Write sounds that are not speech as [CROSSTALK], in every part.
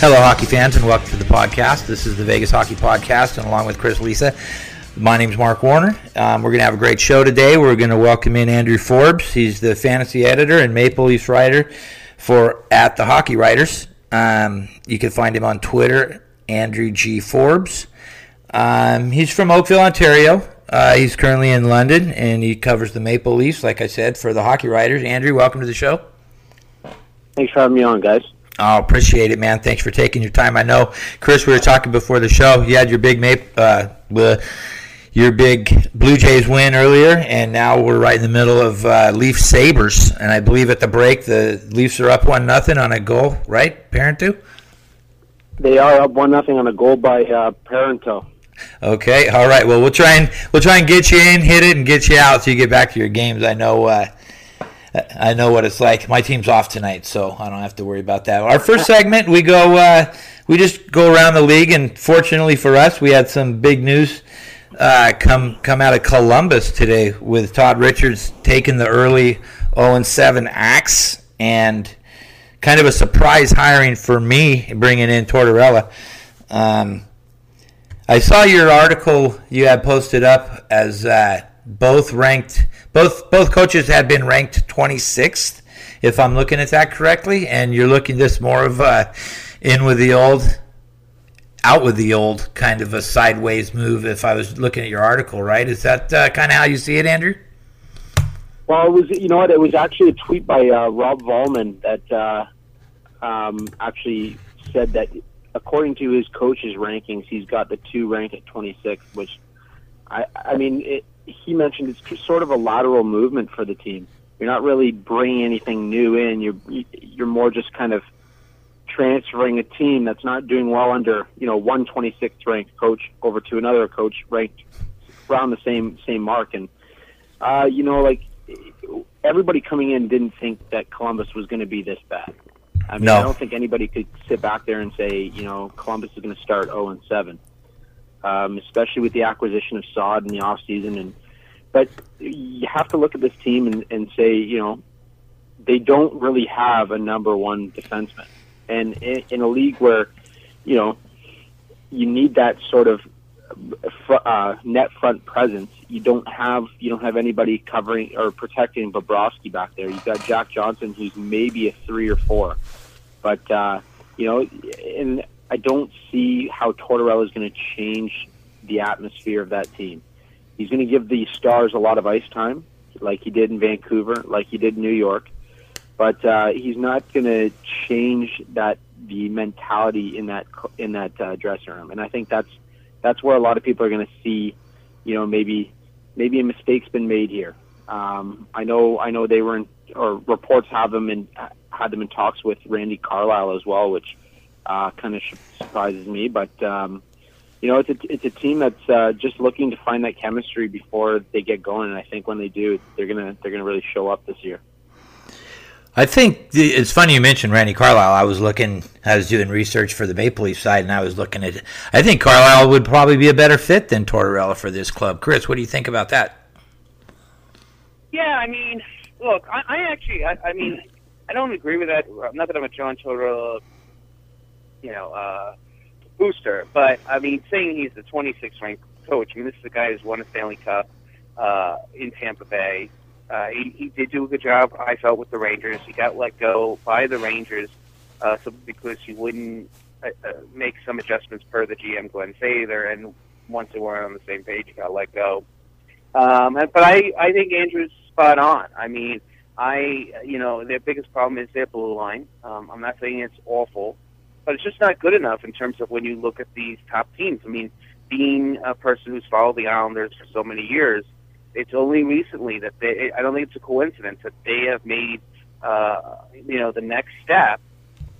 Hello, hockey fans, and welcome to the podcast. This is the Vegas Hockey Podcast, and along with Chris Lisa, my name is Mark Warner. Um, we're going to have a great show today. We're going to welcome in Andrew Forbes. He's the fantasy editor and Maple Leafs writer for at the Hockey Writers. Um, you can find him on Twitter, Andrew G Forbes. Um, he's from Oakville, Ontario. Uh, he's currently in London, and he covers the Maple Leafs, like I said, for the Hockey Writers. Andrew, welcome to the show. Thanks for having me on, guys. Oh, appreciate it, man. Thanks for taking your time. I know, Chris, we were talking before the show. You had your big Mape, uh, your big Blue Jays win earlier, and now we're right in the middle of uh, Leaf Sabres. And I believe at the break, the Leafs are up one nothing on a goal, right, Parenteau? They are up one nothing on a goal by uh, Parenteau. Okay, all right. Well, we'll try and we'll try and get you in, hit it, and get you out so you get back to your games. I know. Uh, I know what it's like. My team's off tonight, so I don't have to worry about that. Our first segment, we go, uh, we just go around the league, and fortunately for us, we had some big news uh, come come out of Columbus today with Todd Richards taking the early 0 7 axe and kind of a surprise hiring for me, bringing in Tortorella. Um, I saw your article you had posted up as uh, both ranked both both coaches had been ranked 26th, if I'm looking at that correctly, and you're looking this more of a in with the old, out with the old kind of a sideways move. If I was looking at your article, right? Is that uh, kind of how you see it, Andrew? Well, it was you know what? It was actually a tweet by uh, Rob Vollman that uh, um, actually said that according to his coach's rankings, he's got the two ranked at 26, which I I mean it, he mentioned it's sort of a lateral movement for the team. You're not really bringing anything new in. You're you're more just kind of transferring a team that's not doing well under you know one 26th ranked coach over to another coach ranked around the same same mark. And uh, you know, like everybody coming in didn't think that Columbus was going to be this bad. I mean, No. I don't think anybody could sit back there and say, you know, Columbus is going to start 0 and 7 um, especially with the acquisition of Saad in the off season. And but you have to look at this team and, and say, you know, they don't really have a number one defenseman, and in, in a league where, you know, you need that sort of fr- uh, net front presence. You don't have you don't have anybody covering or protecting Bobrovsky back there. You've got Jack Johnson, who's maybe a three or four, but uh, you know, and I don't see how Tortorella is going to change the atmosphere of that team. He's going to give the stars a lot of ice time, like he did in Vancouver, like he did in New York, but uh, he's not going to change that the mentality in that in that uh, dressing room. And I think that's that's where a lot of people are going to see, you know, maybe maybe a mistake's been made here. Um, I know I know they were in, or reports have them in had them in talks with Randy Carlyle as well, which uh, kind of surprises me. But um, you know, it's a it's a team that's uh, just looking to find that chemistry before they get going, and I think when they do, they're gonna they're gonna really show up this year. I think the, it's funny you mentioned Randy Carlyle. I was looking, I was doing research for the Maple Leaf side, and I was looking at. I think Carlyle would probably be a better fit than Tortorella for this club. Chris, what do you think about that? Yeah, I mean, look, I, I actually, I, I mean, I don't agree with that. Not that I'm a John Tortorella, you know, uh, booster, but I mean, saying he's the 26th ranked coach. I mean, this is a guy who's won a Stanley Cup uh, in Tampa Bay. Uh, he, he did do a good job, I felt, with the Rangers. He got let go by the Rangers uh, simply because he wouldn't uh, uh, make some adjustments per the GM Glenn Sather, and once they weren't on the same page, he got let go. Um, but I, I think Andrew's spot on. I mean, I, you know, their biggest problem is their blue line. Um, I'm not saying it's awful, but it's just not good enough in terms of when you look at these top teams. I mean, being a person who's followed the Islanders for so many years, it's only recently that they. I don't think it's a coincidence that they have made, uh, you know, the next step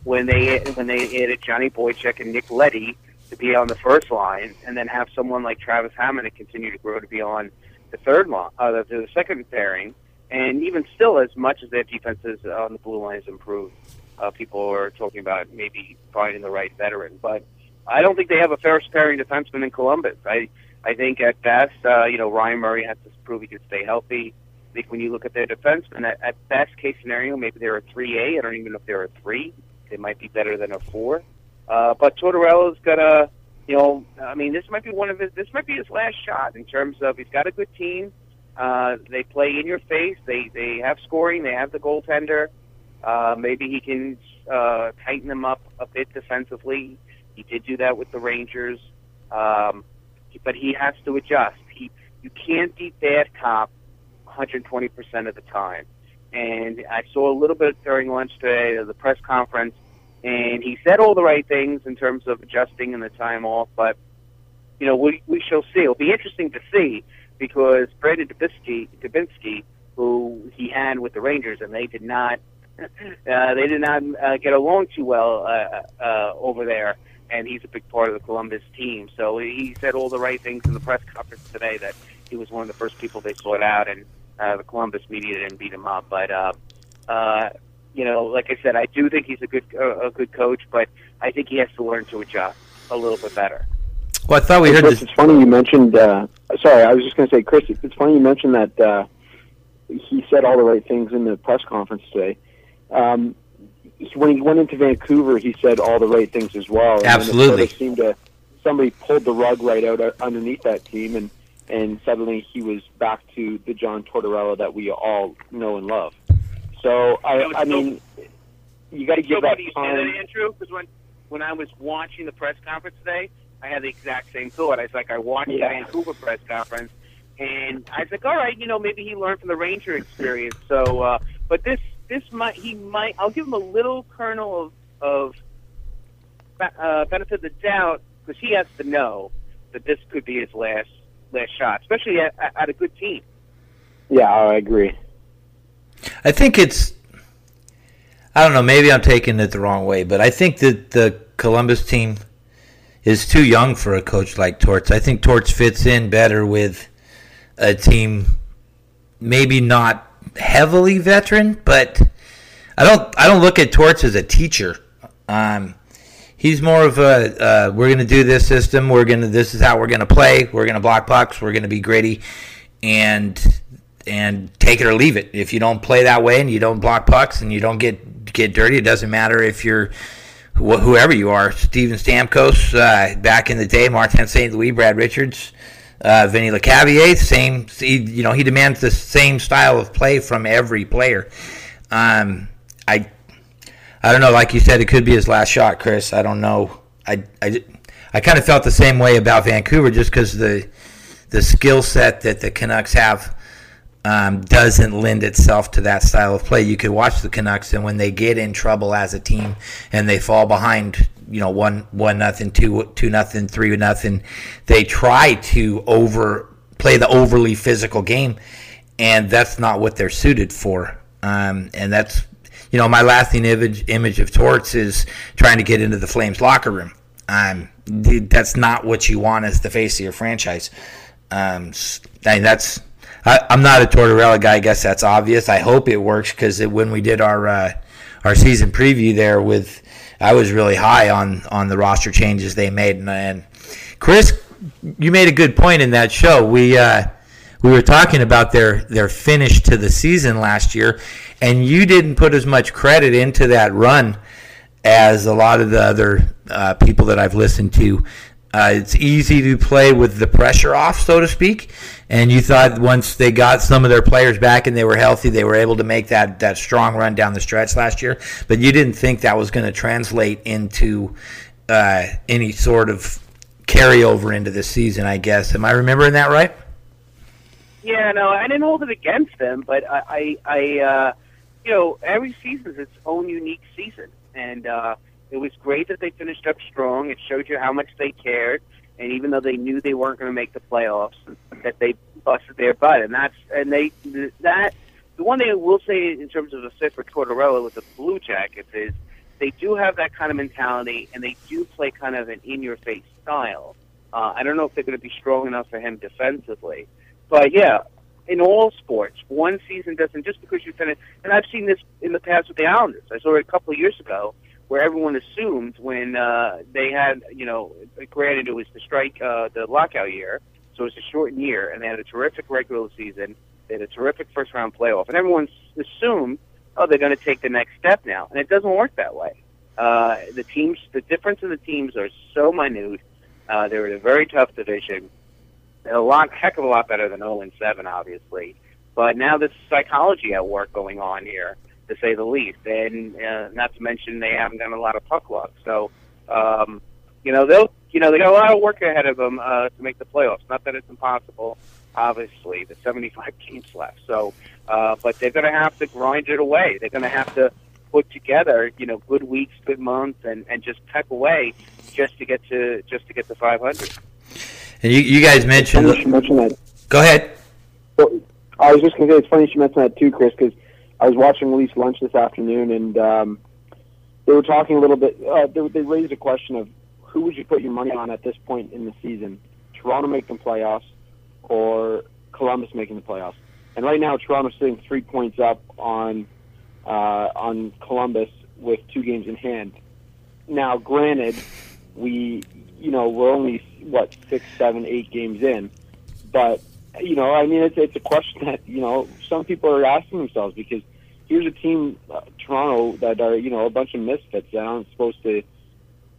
when they when they added Johnny Boychuk and Nick Leddy to be on the first line, and then have someone like Travis Hamonic to continue to grow to be on the third line, uh, the, the second pairing. And even still, as much as their defenses on the blue line has improved, uh, people are talking about maybe finding the right veteran. But I don't think they have a first pairing defenseman in Columbus. I I think at best, uh, you know, Ryan Murray has to prove he can stay healthy. I think when you look at their defensemen, at, at best case scenario, maybe they're a three A. I don't even know if they're a three. They might be better than a four. Uh, but Tortorella's got a, you know, I mean, this might be one of his. This might be his last shot in terms of he's got a good team. Uh, they play in your face. They they have scoring. They have the goaltender. Uh, maybe he can uh, tighten them up a bit defensively. He did do that with the Rangers, um, but he has to adjust. He you can't beat bad cop 120 percent of the time. And I saw a little bit during lunch today, at the press conference, and he said all the right things in terms of adjusting and the time off. But you know, we we shall see. It'll be interesting to see because Brandon Dubinsky, Dubinsky, who he had with the Rangers, and they did not [CLEARS THROAT] uh, they did not uh, get along too well uh, uh, over there, and he's a big part of the Columbus team. So he said all the right things in the press conference today that he was one of the first people they sought out, and uh, the Columbus media didn't beat him up. But uh, uh, you know, like I said, I do think he's a good uh, a good coach, but I think he has to learn to adjust a little bit better. Well, I thought we heard Chris, this. It's funny you mentioned. Uh, sorry, I was just going to say, Chris. It's funny you mentioned that uh, he said all the right things in the press conference today. Um, when he went into Vancouver, he said all the right things as well. And Absolutely. It sort of seemed to somebody pulled the rug right out uh, underneath that team, and and suddenly he was back to the John Tortorella that we all know and love. So I, That was I so- mean, you got to give that funny you say that, time. Andrew, because when when I was watching the press conference today, I had the exact same thought. I was like, I watched Yeah. the Vancouver press conference, and I was like, all right, you know, maybe he learned from the Ranger experience. So, uh, but this this might he might I'll give him a little kernel of of uh, benefit of the doubt because he has to know that this could be his last last shot, especially at, at at a good team. Yeah, I agree. I think it's. I don't know. Maybe I'm taking it the wrong way, but I think that the Columbus team is too young for a coach like Torts. I think Torts fits in better with a team, maybe not heavily veteran, but I don't. I don't look at Torts as a teacher. Um, he's more of a uh, we're going to do this system. We're going to this is how we're going to play. We're going to block pucks. We're going to be gritty, and and take it or leave it. If you don't play that way and you don't block pucks and you don't get get dirty, it doesn't matter if you're wh- whoever you are. Steven Stamkos uh, back in the day, Martin St. Louis, Brad Richards, uh, Vinny Lecavalier, same. He, you know, he demands the same style of play from every player. Um, I I don't know. Like you said, it could be his last shot, Chris. I don't know. I I, I kind of felt the same way about Vancouver, just because the the skill set that the Canucks have um, doesn't lend itself to that style of play. You could watch the Canucks, and when they get in trouble as a team and they fall behind, you know, one one nothing, two two nothing, three nothing, they try to over play the overly physical game, and that's not what they're suited for. Um, and that's you know my lasting image image of Torts is trying to get into the Flames locker room. Um, th- that's not what you want as the face of your franchise. Um, mean, that's I, I'm not a Tortorella guy. I guess that's obvious. I hope it works because when we did our uh, our season preview there with, I was really high on on the roster changes they made. And, and Chris, you made a good point in that show. We uh, we were talking about their their finish to the season last year, and you didn't put as much credit into that run as a lot of the other uh, people that I've listened to. Uh, it's easy to play with the pressure off, so to speak. And you thought once they got some of their players back and they were healthy, they were able to make that, that strong run down the stretch last year. But you didn't think that was going to translate into uh, any sort of carryover into this season, I guess. Am I remembering that right? Yeah, no, I didn't hold it against them, but I, I, I uh, you know, every season is its own unique season, and uh, it was great that they finished up strong. It showed you how much they cared. and even though they knew they weren't going to make the playoffs, that they busted their butt, and that's and they that the one thing I will say in terms of the fit for Tortorella with the Blue Jackets is they do have that kind of mentality, and they do play kind of an in-your-face style. Uh, I don't know if they're going to be strong enough for him defensively, but yeah, in all sports, one season doesn't just because you finish. And I've seen this in the past with the Islanders. I saw it a couple of years ago where everyone assumed when uh, they had, you know, granted it was the strike, uh, the lockout year, so it's a shortened year, and they had a terrific regular season. They had a terrific first round playoff, and everyone assumed, oh, they're going to take the next step now, and it doesn't work that way. Uh, the teams, the difference in the teams are so minute. Uh, they're in a very tough division. A lot, heck of a lot better than 0 and 7, obviously. But now there's psychology at work going on here, to say the least, and uh, not to mention they haven't done a lot of puck luck. So, um, you know, they'll, you know, they got a lot of work ahead of them uh, to make the playoffs. Not that it's impossible, obviously. The 75 [LAUGHS] games left, so, uh, but they're going to have to grind it away. They're going to have to put together, you know, good weeks, good months, and and just peck away just to get to just to get to 500. And you, you guys mentioned. You mentioned that. Go ahead. Well, I was just going to say it's funny you mentioned that too, Chris, because I was watching Leafs lunch this afternoon, and um, they were talking a little bit. Uh, they, they raised a question of who would you put your money on at this point in the season? Toronto making the playoffs or Columbus making the playoffs? And right now, Toronto's sitting three points up on uh, on Columbus with two games in hand. Now, granted, we you know we're only what six, seven, eight games in, but you know, I mean, it's it's a question that you know some people are asking themselves because here's a team, uh, Toronto, that are you know a bunch of misfits that aren't supposed to,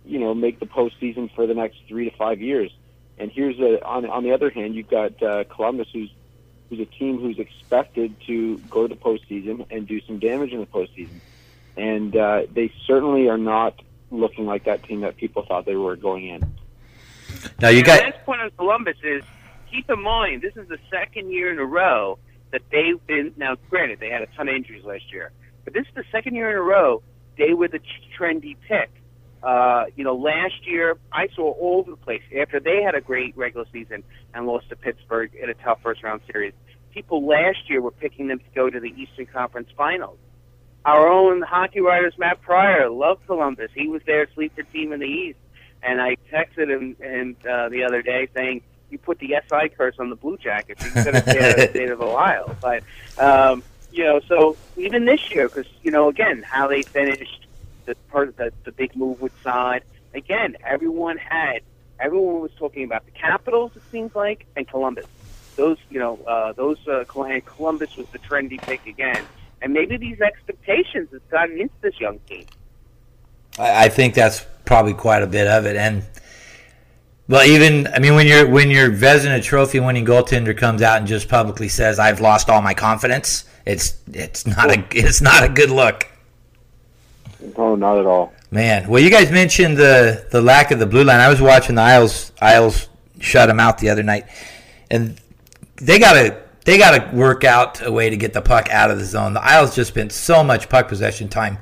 you know, make the postseason for the next three to five years. And here's a on on the other hand, you've got uh, Columbus, who's who's a team who's expected to go to the postseason and do some damage in the postseason. And uh, they certainly are not looking like that team that people thought they were going in. Now you got The last point on Columbus is keep in mind this is the second year in a row that been. Now, granted, they had a ton of injuries last year, but this is the second year in a row they were the trendy pick. Uh, you know, last year I saw all over the place after they had a great regular season and lost to Pittsburgh in a tough first round series. People last year were picking them to go to the Eastern Conference Finals. Our own hockey writers, Matt Pryor, loved Columbus. He was their sleeper team in the East, and I texted him and uh, the other day saying, "You put the SI curse on the Blue Jackets. You could have stayed of the state of Ohio." But um, you know, so even this year, because you know, again, how they finished the part of the, the big move with Saad. Again, everyone had everyone was talking about the Capitals. It seems like and Columbus. Those you know uh, those uh, Columbus was the trendy pick again, and maybe these expectations has gotten into this young team. I I think that's probably quite a bit of it. And well, even I mean, when your when your Vezina Trophy winning goaltender comes out and just publicly says, "I've lost all my confidence," it's it's not a it's not a good look. Oh, not at all. Man, well, you guys mentioned the the lack of the blue line. I was watching the Isles Isles shut them out the other night, and they gotta they gotta work out a way to get the puck out of the zone. The Isles just spent so much puck possession time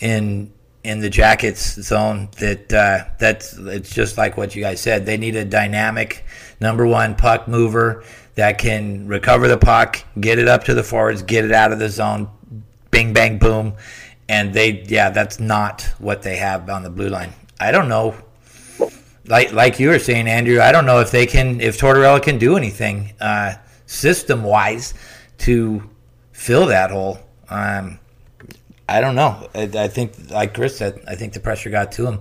in in the Jackets zone that uh, that's it's just like what you guys said. They need a dynamic number one puck mover that can recover the puck, get it up to the forwards, get it out of the zone, bing bang boom, and they yeah that's not what they have on the blue line. I don't know. Like like you were saying, Andrew, I don't know if they can if Tortorella can do anything uh, system wise to fill that hole. Um, I don't know. I, I think, like Chris said, I think the pressure got to him.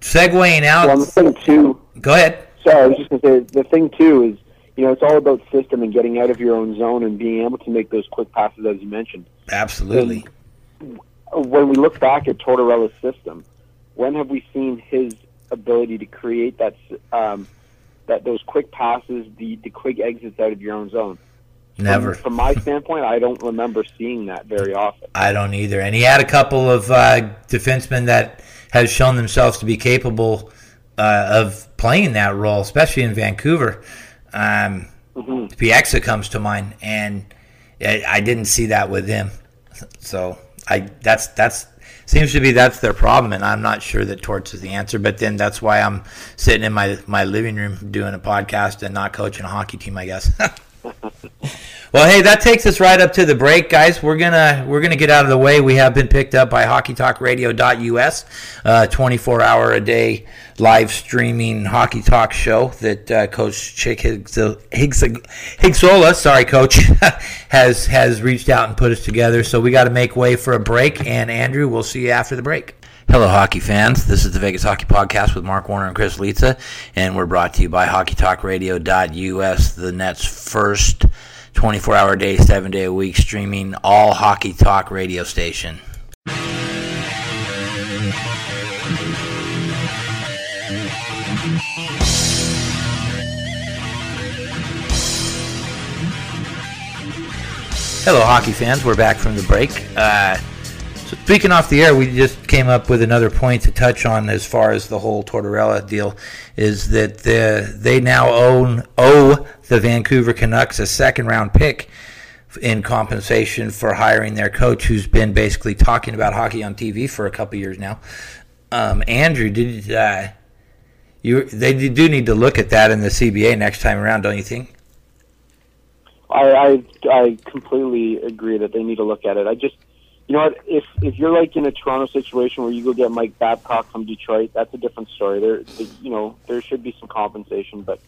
Segwaying out. Well, the thing too. Go ahead. Sorry, I was just going to say the thing too is you know it's all about system and getting out of your own zone and being able to make those quick passes as you mentioned. Absolutely. When we look back at Tortorella's system, when have we seen his ability to create that um, that those quick passes, the the quick exits out of your own zone? Never. From, from my standpoint, I don't remember seeing that very often. I don't either. And he had a couple of uh, defensemen that have shown themselves to be capable uh, of playing that role, especially in Vancouver. Um, Mm-hmm. Bieksa comes to mind, and I, I didn't see that with him. So I that's that's seems to be that's their problem, and I'm not sure that Torts is the answer. But then that's why I'm sitting in my my living room doing a podcast and not coaching a hockey team, I guess. [LAUGHS] [LAUGHS] Well, hey, that takes us right up to the break, guys. We're gonna we're gonna get out of the way. We have been picked up by HockeyTalkRadio.us, uh, 24 hour a day live streaming hockey talk show that uh, Coach Chick Higgs, Higgs, Higgsola, sorry, Coach, [LAUGHS] has has reached out and put us together. So we got to make way for a break. And Andrew, we'll see you after the break. Hello, hockey fans. This is the Vegas Hockey Podcast with Mark Warner and Chris Litza, and we're brought to you by HockeyTalkRadio.us, the net's first 24 hour day, 7 day a week streaming all hockey talk radio station. Hello, hockey fans. We're back from the break. Uh, speaking off the air, we just came up with another point to touch on as far as the whole Tortorella deal is that the, they now own owe the Vancouver Canucks a second round pick in compensation for hiring their coach, who's been basically talking about hockey on TV for a couple years now. Um, Andrew, did uh, you? They do need to look at that in the CBA next time around, don't you think? I, I I completely agree that they need to look at it. I just, you know, what, if if you're like in a Toronto situation where you go get Mike Babcock from Detroit, that's a different story. There, you know, there should be some compensation, but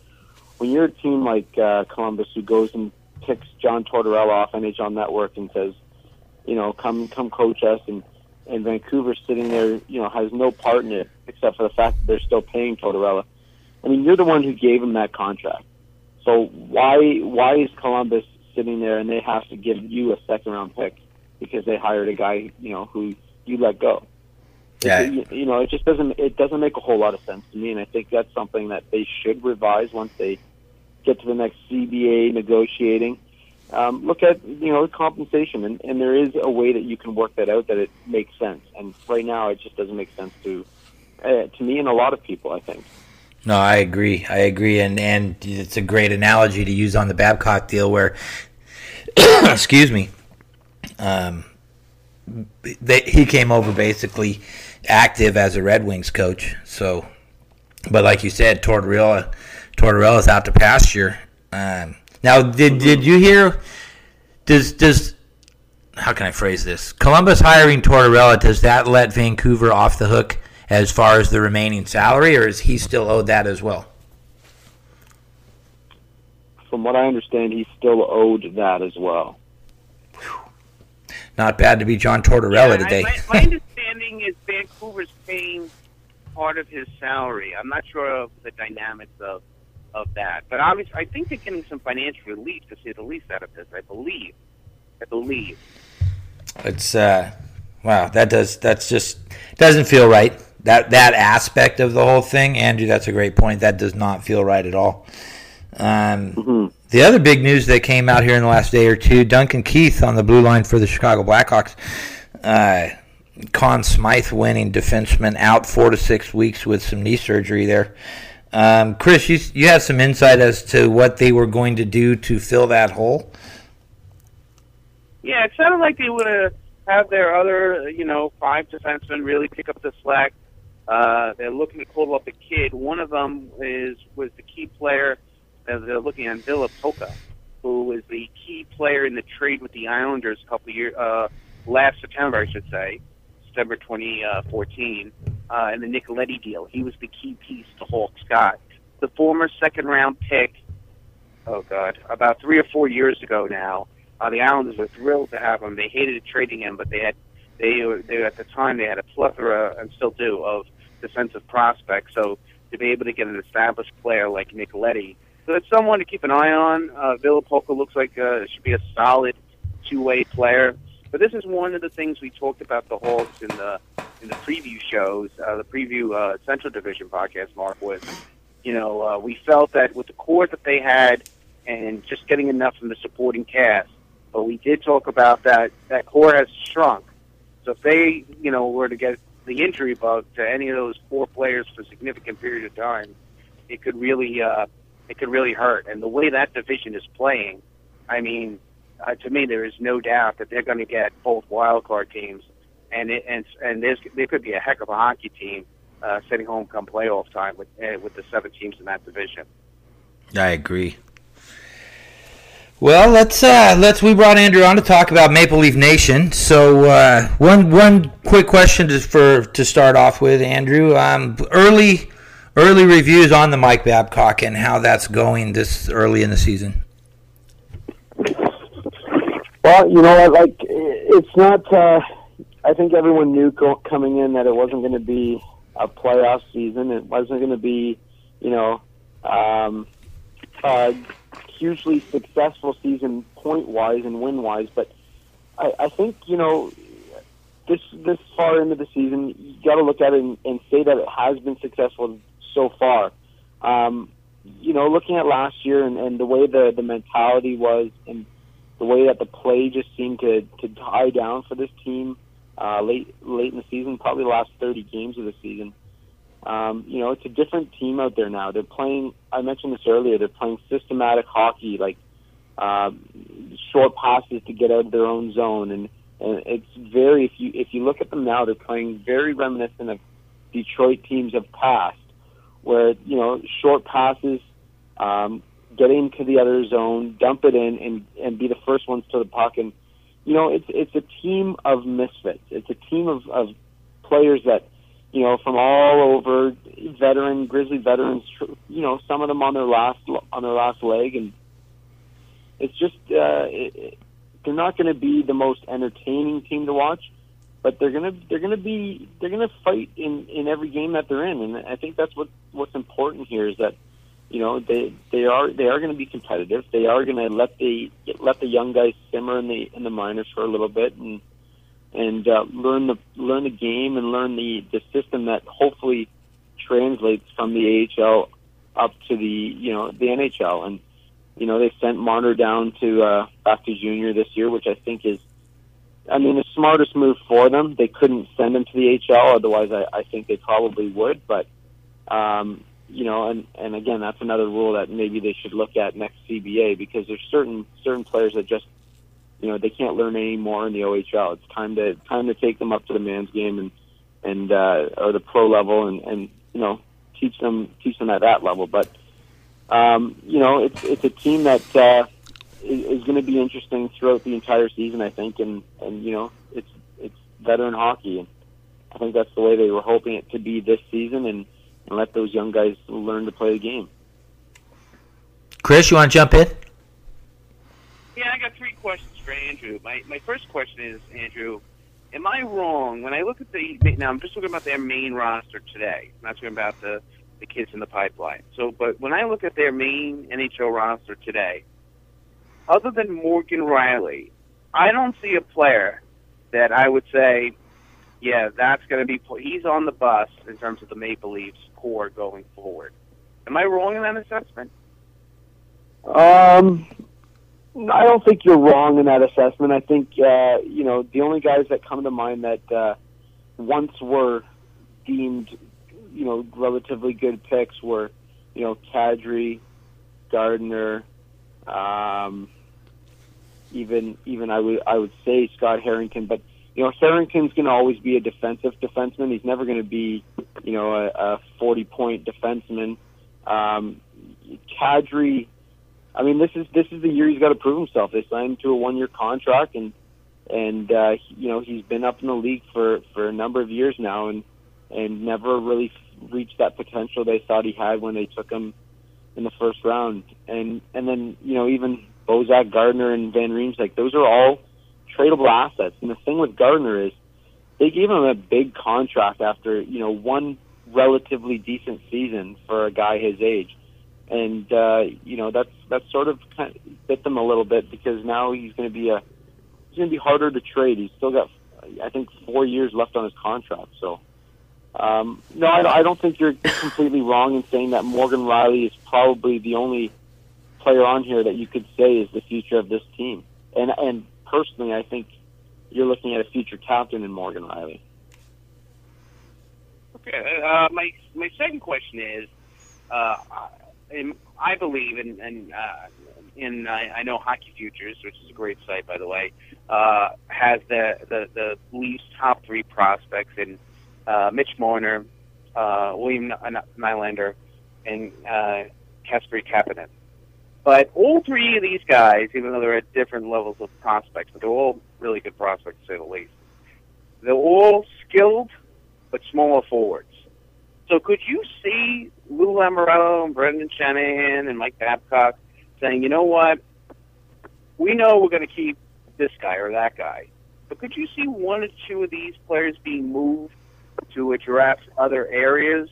when you're a team like uh, Columbus who goes and picks John Tortorella off NHL Network and says, you know, come come coach us, and and Vancouver sitting there, you know, has no part in it except for the fact that they're still paying Tortorella. I mean, you're the one who gave him that contract. So why why is Columbus sitting there and they have to give you a second round pick because they hired a guy, you know, who you let go? Yeah. It, you know, it just doesn't it doesn't make a whole lot of sense to me, and I think that's something that they should revise once they get to the next CBA negotiating. Um, look at you know compensation, and, and there is a way that you can work that out that it makes sense. And right now, it just doesn't make sense to uh, to me and a lot of people. I think. No, I agree. I agree, and and it's a great analogy to use on the Babcock deal, where, [COUGHS] excuse me, um, they, he came over basically active as a Red Wings coach. So, but like you said, Tortorella Tortorella's out to pasture. Um, now, did did you hear? Does does how can I phrase this? Columbus hiring Tortorella does that let Vancouver off the hook as far as the remaining salary, or is he still owed that as well? From what I understand, he's still owed that as well. Not bad to be John Tortorella Yeah, today. I, my, my understanding is Vancouver's paying part of his salary. I'm not sure of the dynamics of of that, but obviously, I think they're getting some financial relief to say the least out of this. I believe. I believe. It's uh, wow. That does that's just doesn't feel right. That that aspect of the whole thing, Andrew. That's a great point. That does not feel right at all. Um, The other big news that came out here in the last day or two: Duncan Keith on the blue line for the Chicago Blackhawks. Uh, Conn Smythe winning defenseman out four to six weeks with some knee surgery there. Um, Chris, you you have some insight as to what they were going to do to fill that hole. Yeah, it sounded like they would have have their other, you know, five defensemen really pick up the slack. Uh, they're looking to call up a kid. One of them is was the key player. Uh, they're looking at Ville Pokka, who was the key player in the trade with the Islanders a couple years uh, last September, I should say, September 2014, uh, in the Nick Leddy deal. He was the key piece the Hawks got. The former second round pick. Oh God, about three or four years ago now. Uh, the Islanders were thrilled to have him. They hated trading him, but they had they they at the time they had a plethora and still do of defensive prospects. So to be able to get an established player like Nick Leddy, so that's someone to keep an eye on. Uh, Ville Pokka looks like uh, should be a solid two-way player. But this is one of the things we talked about the Hawks in the in the preview shows, uh, the preview uh, Central Division podcast. Mark was, you know, uh, we felt that with the core that they had and just getting enough from the supporting cast. But we did talk about that that core has shrunk. So if they, you know, were to get the injury bug to any of those four players for a significant period of time, it could really uh, it could really hurt. And the way that division is playing, I mean, uh, to me, there is no doubt that they're going to get both wild card teams and it, and and there's there could be a heck of a hockey team uh, sitting home come playoff time with uh, with the seven teams in that division. I agree. Well, let's uh, let's we brought Andrew on to talk about Maple Leaf Nation. So uh, one one quick question to, for to start off with, Andrew. Um, early early reviews on the Mike Babcock and how that's going this early in the season. Well, you know? Like, it's not. Uh, I think everyone knew co- coming in that it wasn't going to be a playoff season. It wasn't going to be, you know, um, a hugely successful season point wise and win wise. But I, I think you know this this far into the season, you got to look at it and, and say that it has been successful so far. Um, you know, looking at last year and, and the way the the mentality was and the way that the play just seemed to to die down for this team uh, late late in the season, probably the last 30 games of the season. Um, you know, it's a different team out there now. They're playing. I mentioned this earlier. They're playing systematic hockey, like uh, short passes to get out of their own zone, and and it's very. If you if you look at them now, they're playing very reminiscent of Detroit teams of past, where you know short passes, um, get into the other zone, dump it in, and and be the first ones to the puck. And you know, it's it's a team of misfits. It's a team of of players that you know from all over, veteran Grizzly veterans. You know, some of them on their last on their last leg, and it's just uh, it, they're not going to be the most entertaining team to watch. But they're gonna they're gonna be they're gonna fight in in every game that they're in, and I think that's what what's important here is that you know they they are they are to be competitive. They are to let the let the young guys simmer in the in the minors for a little bit and and uh, learn the learn the game and learn the the system that hopefully translates from the AHL up to the you know the NHL. And you know they sent Marner down to uh, back to junior this year, which I think is. I mean, the smartest move for them. They couldn't send him to the HL, otherwise, I, I think they probably would. But um, you know, and and again, that's another rule that maybe they should look at next CBA because there's certain certain players that just, you know, they can't learn any more in the OHL. It's time to time to take them up to the man's game and and uh, or the pro level and and you know teach them teach them at that level. But um, you know, it's it's a team that uh, is, is going to be interesting throughout the entire season, I think, and and you know, it's it's veteran hockey, and I think that's the way they were hoping it to be this season, and and let those young guys learn to play the game. Chris, you want to jump in? Yeah, I got three questions for Andrew. My my first question is, Andrew, am I wrong when I look at the now? I'm just talking about their main roster today. I'm not talking about the the kids in the pipeline. So, but when I look at their main NHL roster today, other than Morgan Rielly, I don't see a player that I would say, yeah, that's going to be. He's on the bus in terms of the Maple Leafs core going forward. Am I wrong in that assessment? Um, I don't think you're wrong in that assessment. I think uh, you know the only guys that come to mind that uh, once were deemed, you know, relatively good picks were, you know, Kadri, Gardiner, um, even even I would I would say Scott Harrington, but you know Harrington's going to always be a defensive defenseman. He's never going to be, you know, a, a 40 point defenseman. Um, Kadri I mean, this is this is the year he's got to prove himself. They signed him to a one year contract, and and uh, you know he's been up in the league for for a number of years now, and and never really reached that potential they thought he had when they took him in the first round. And and then you know even Bozak Gardiner and Van Reems, like those are all tradable assets. And the thing with Gardiner is they gave him a big contract after you know one relatively decent season for a guy his age and uh, you know that's that's sort of kind of bit them a little bit because now he's going to be a he's going to be harder to trade. He's still got I think four years left on his contract. So um, no, I, I don't think you're completely wrong in saying that Morgan Rielly is probably the only player on here that you could say is the future of this team. And and personally, I think you're looking at a future captain in Morgan Rielly. Okay, uh, my my second question is. Uh, I believe, and, and uh, in I, I know Hockey Futures, which is a great site by the way, uh, has the, the the Leafs top three prospects in uh, Mitch Marner, uh, William Nylander, and uh, Kasperi Kapanen. But all three of these guys, even though they're at different levels of prospects, but they're all really good prospects to say the least. They're all skilled, but smaller forwards. So could you see Lou Lamoriello and Brendan Shanahan and Mike Babcock saying, you know what, we know we're going to keep this guy or that guy, but could you see one or two of these players being moved to address other areas?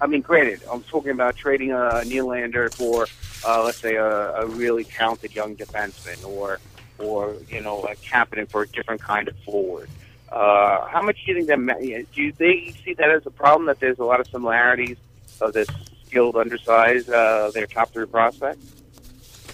I mean, granted, I'm talking about trading a Nylander for, uh, let's say, a, a really talented young defenseman, or, or you know, a captain for a different kind of forward. Uh, how much do you think that? Do you they see that as a problem that there's a lot of similarities of this skilled, undersized, uh, their top three prospects?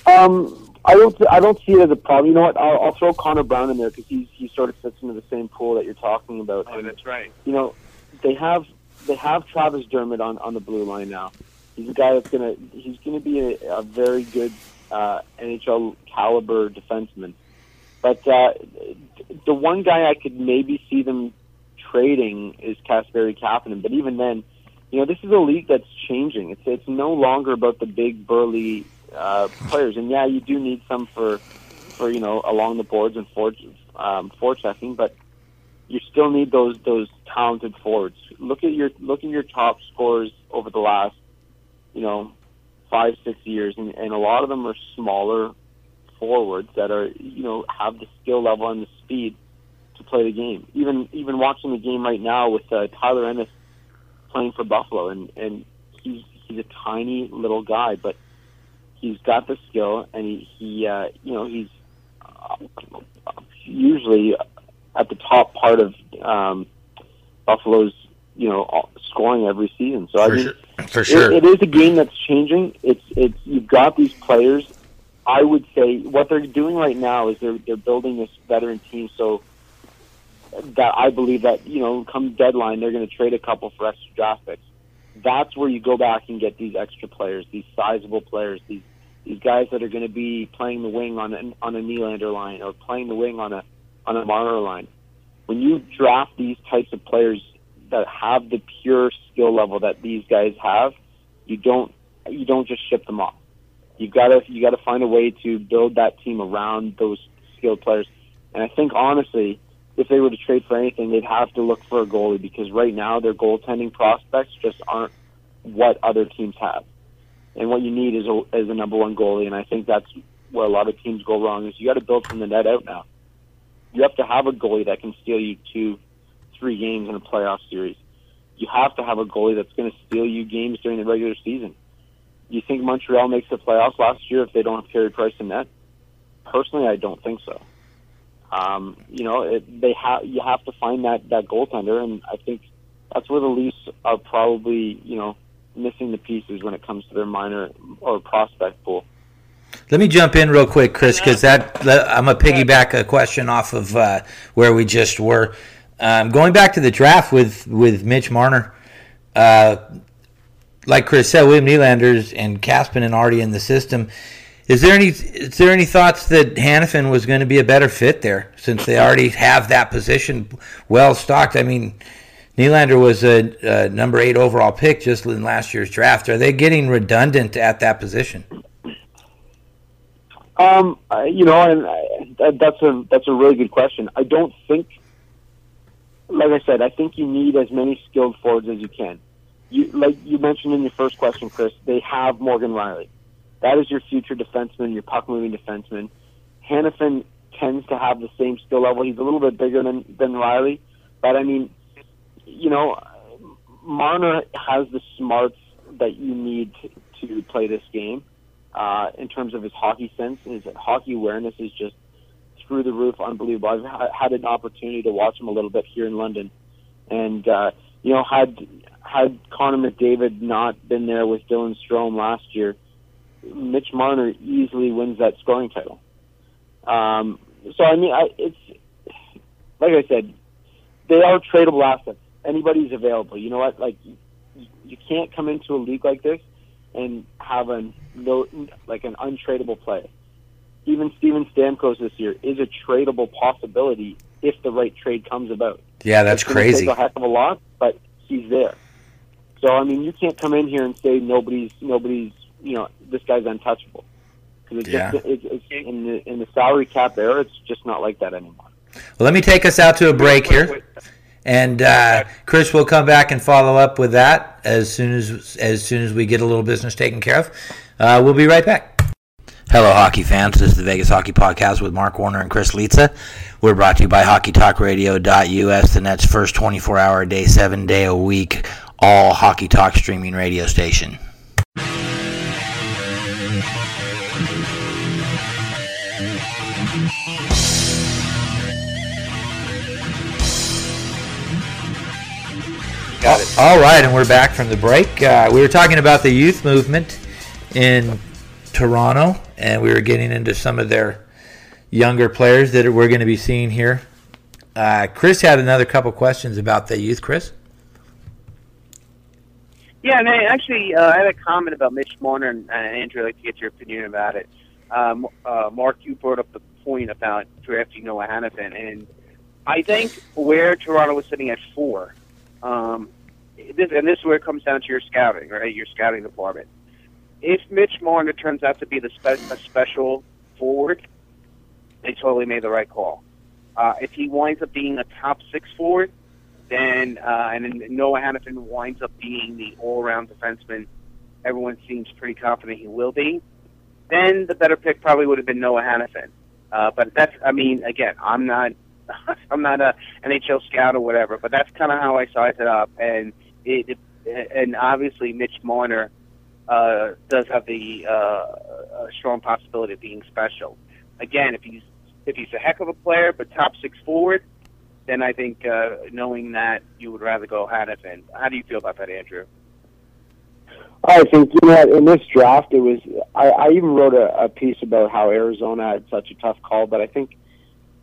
Um, I don't. I don't see it as a problem. You know what? I'll, I'll throw Connor Brown in there because he he sort of fits into the same pool that you're talking about. Oh, that's right. You know, they have they have Travis Dermott on on the blue line now. He's a guy that's gonna he's gonna be a, a very good uh, NHL caliber defenseman. But uh, the one guy I could maybe see them trading is Kasperi Kapanen. But even then, you know, this is a league that's changing. It's it's no longer about the big burly uh, players. And yeah, you do need some for for you know along the boards and for um, forechecking, but you still need those those talented forwards. Look at your look at your top scores over the last you know five six years, and, and a lot of them are smaller forwards that are you know have the skill level and the speed to play the game. Even even watching the game right now with uh, Tyler Ennis playing for Buffalo, and and he's he's a tiny little guy, but he's got the skill, and he he uh, you know he's uh, usually at the top part of um, Buffalo's you know scoring every season. So for I mean, sure. for sure, it, it is a game that's changing. It's it's you've got these players. I would say what they're doing right now is they're they're building this veteran team. So that I believe that you know come deadline they're going to trade a couple for extra draft picks. That's where you go back and get these extra players, these sizable players, these these guys that are going to be playing the wing on an, on a Nylander line or playing the wing on a on a Marner line. When you draft these types of players that have the pure skill level that these guys have, you don't you don't just ship them off. You gotta you gotta find a way to build that team around those skilled players. And I think honestly, if they were to trade for anything, they'd have to look for a goalie because right now their goaltending prospects just aren't what other teams have. And what you need is a, is a number one goalie, and I think that's where a lot of teams go wrong. Is you got to build from the net out now. You have to have a goalie that can steal you two, three games in a playoff series. You have to have a goalie that's going to steal you games during the regular season. You think Montreal makes the playoffs last year if they don't have Carey Price in net? Personally, I don't think so. Um, you know, it, they have you have to find that that goaltender, and I think that's where the Leafs are probably you know missing the pieces when it comes to their minor or prospect pool. Let me jump in real quick, Chris, because that, that, I'm gonna piggyback a question off of uh, where we just were. Um, going back to the draft with with Mitch Marner, uh, like Chris said, William Nylander's and Kapanen already in the system. Is there any is there any thoughts that Hanifin was going to be a better fit there since they already have that position well stocked? I mean, Nylander was a, a number eight overall pick just in last year's draft. Are they getting redundant at that position? Um, you know, and uh, that's a that's a really good question. I don't think, like I said, I think you need as many skilled forwards as you can. You like you mentioned in your first question, Chris. They have Morgan Rielly. That is your future defenseman, your puck moving defenseman. Hanifin tends to have the same skill level. He's a little bit bigger than than Rielly, but I mean, you know, Marner has the smarts that you need to, to play this game uh, in terms of his hockey sense. His hockey awareness is just through the roof, unbelievable. I've had an opportunity to watch him a little bit here in London, and uh, you know, had had Connor McDavid not been there with Dylan Strome last year, Mitch Marner easily wins that scoring title. Um, so I mean, I, it's like I said, they are tradable assets. Anybody's available. You know what? Like you, you can't come into a league like this and have a no like an untradeable play. Even Steven Stamkos this year is a tradable possibility if the right trade comes about. Yeah, that's It's crazy. Take a heck of a lot, but he's there. So I mean, you can't come in here and say nobody's nobody's you know this guy's untouchable because it's Yeah. just it's, it's in the in the salary cap era, it's just not like that anymore. Well, let me take us out to a break here, and uh, Chris will come back and follow up with that as soon as as soon as we get a little business taken care of. Uh, we'll be right back. Hello, hockey fans. This is the Vegas Hockey Podcast with Mark Warner and Chris Lietza. We're brought to you by HockeyTalkRadio.us, the Nets' first 24-hour a day, seven day a week, all hockey talk streaming radio station. Got it. All right, and we're back from the break. Uh, we were talking about the youth movement in Toronto, and we were getting into some of their younger players that we're going to be seeing here. Uh, Chris had another couple questions about the youth. Chris, Yeah, and I actually, uh, I had a comment about Mitch Marner, and Andrew, I'd like to get your opinion about it. Um, uh, Mark, you brought up the point about drafting Noah Hanifin, and I think where Toronto was sitting at four, um, this, and this is where it comes down to your scouting, right? Your scouting department. If Mitch Marner turns out to be the spe- a special forward, they totally made the right call. Uh, if he winds up being a top six forward, then uh, and then Noah Hanifin winds up being the all-around defenseman everyone seems pretty confident he will be, then the better pick probably would have been Noah Hanifin. Uh, but that's, I mean, again, I'm not, [LAUGHS] I'm not a NHL scout or whatever, but that's kind of how I sized it up, and it, it and obviously Mitch Marner uh, does have the uh, strong possibility of being special. Again, if he's if he's a heck of a player, but top six forward, then I think uh, knowing that you would rather go Hanifin. How do you feel about that, Andrew? I think you know in this draft it was. I, I even wrote a, a piece about how Arizona had such a tough call, but I think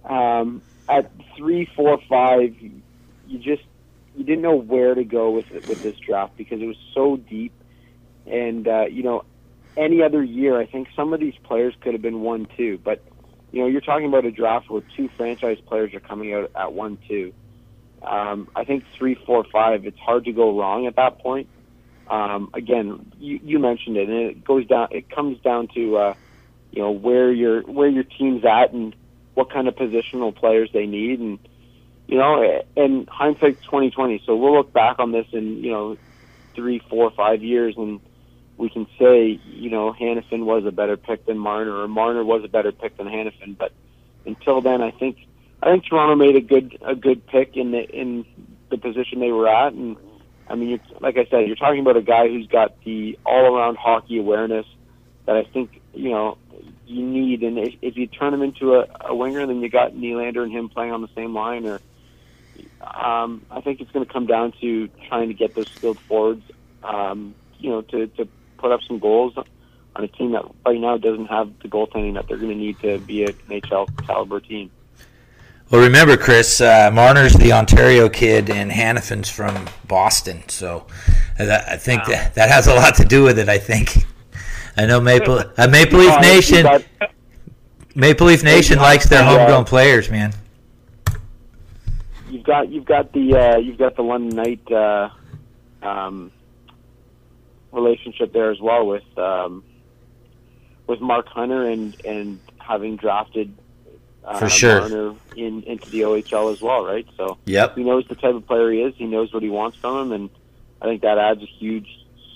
um, at three, four, five, you just you didn't know where to go with it, with this draft because it was so deep, and uh, you know, any other year I think some of these players could have been one two, but you know you're talking about a draft where two franchise players are coming out at one two. Um, I think three, four, five. It's hard to go wrong at that point um, again, you, you mentioned it, and it goes down. It comes down to uh, you know where your where your team's at and what kind of positional players they need, and you know, and hindsight's twenty twenty. So we'll look back on this in you know three, four, five years, and we can say you know Hanifin was a better pick than Marner, or Marner was a better pick than Hanifin. But until then, I think I think Toronto made a good a good pick in the in the position they were at, and I mean, you're, like I said, you're talking about a guy who's got the all-around hockey awareness that I think you know you need. And if, if you turn him into a, a winger, then you got Nylander and him playing on the same line. Or um, I think it's going to come down to trying to get those skilled forwards, um, you know, to to put up some goals on a team that right now doesn't have the goaltending that they're going to need to be an NHL caliber team. Well, remember, Chris, uh, Marner's the Ontario kid, and Hanifin's from Boston. So that, I think that, that has a lot to do with it. I think. I know Maple uh, Maple Leaf Nation. Maple Leaf Nation likes their homegrown players, man. you've got you've got the uh, you've got the London Knight uh, um, relationship there as well with um, with Mark Hunter and and having drafted uh, For sure. Marner in into the OHL as well, right? So Yep. he knows the type of player he is. He knows what he wants from him, and I think that adds a huge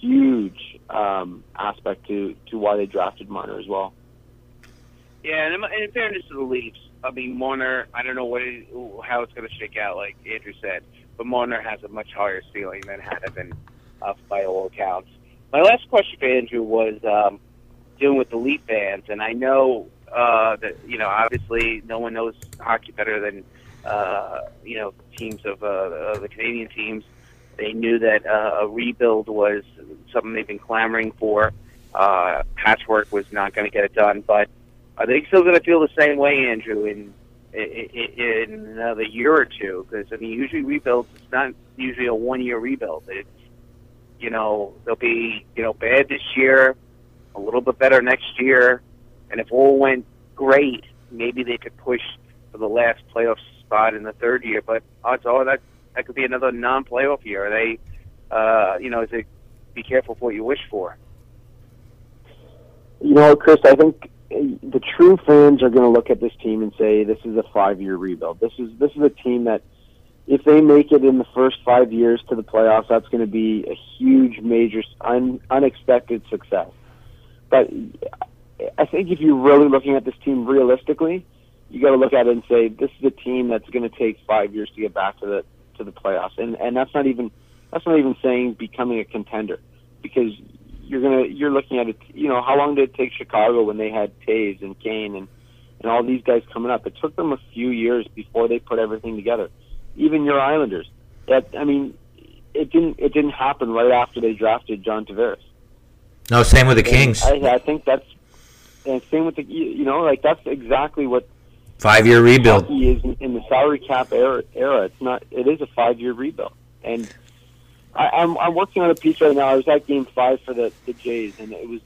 huge um, aspect to to why they drafted Marner as well. Yeah, and in, and in fairness to the Leafs, I mean Marner. I don't know what it, how it's going to shake out, like Andrew said, but Marner has a much higher ceiling than Hanifin, uh, by all accounts. My last question for Andrew was um, dealing with the Leaf fans, and I know uh, that you know obviously no one knows hockey better than uh, you know teams of, uh, the Canadian teams. They knew that uh, a rebuild was something they've been clamoring for. Uh, patchwork was not going to get it done, but are they still going to feel the same way, Andrew, in in, in another year or two? Because I mean, usually rebuilds it's not usually a one year rebuild. It's you know they'll be you know bad this year, a little bit better next year, and if all went great, maybe they could push for the last playoff spot in the third year. But odds are that that could be another non-playoff year. They, uh, you know, is it be careful for what you wish for? You know, Chris, I think the true fans are going to look at this team and say this is a five-year rebuild. This is this is a team that if they make it in the first five years to the playoffs, that's going to be a huge, major, un, unexpected success. But I think if you're really looking at this team realistically, you got to look at it and say this is a team that's going to take five years to get back to the to the playoffs, and and that's not even that's not even saying becoming a contender, because you're gonna you're looking at it. You know, how long did it take Chicago when they had Toews and Kane and and all these guys coming up? It took them a few years before they put everything together. Even your Islanders. That I mean, it didn't it didn't happen right after they drafted John Tavares. No, same with the Kings. I, I think that's and same with the you know like that's exactly what five year rebuild hockey is in the salary cap era. Era, it's not. It is a five year rebuild, and I, I'm I'm working on a piece right now. I was at Game Five for the the Jays, and it was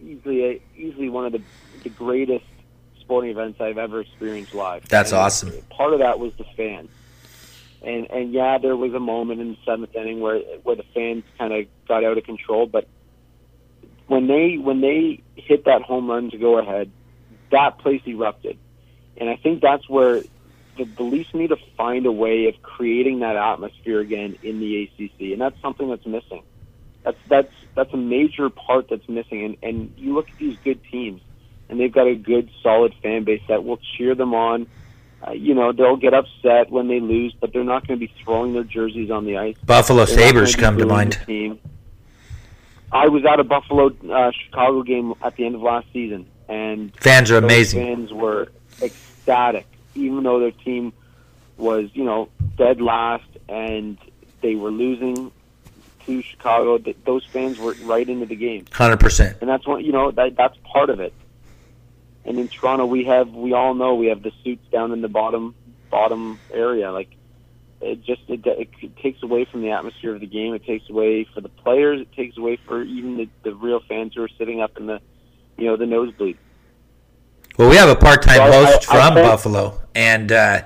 easily a, easily one of the the greatest sporting events I've ever experienced live. That's And awesome. Part of that was the fans. And and yeah, there was a moment in the seventh inning where where the fans kind of got out of control, but when they when they hit that home run to go ahead, that place erupted, and I think that's where the, the Leafs need to find a way of creating that atmosphere again in the ACC, and that's something that's missing. That's that's that's a major part that's missing, and and you look at these good teams, and they've got a good solid fan base that will cheer them on. Uh, you know, they'll get upset when they lose, but they're not going to be throwing their jerseys on the ice. Buffalo They're Sabres come to mind. Team. I was at a Buffalo uh, Chicago game at the end of last season, and Fans are amazing. Fans were ecstatic, even though their team was, you know, dead last and they were losing to Chicago. Those fans were right into the game Hundred percent. and that's what you know that that's part of it. And in Toronto, we have we all know we have the suits down in the bottom bottom area. Like it just it, it takes away from the atmosphere of the game. It takes away for the players. It takes away for even the, the real fans who are sitting up in the you know the nosebleed. Well, we have a part-time So host I- I from think- Buffalo, and uh,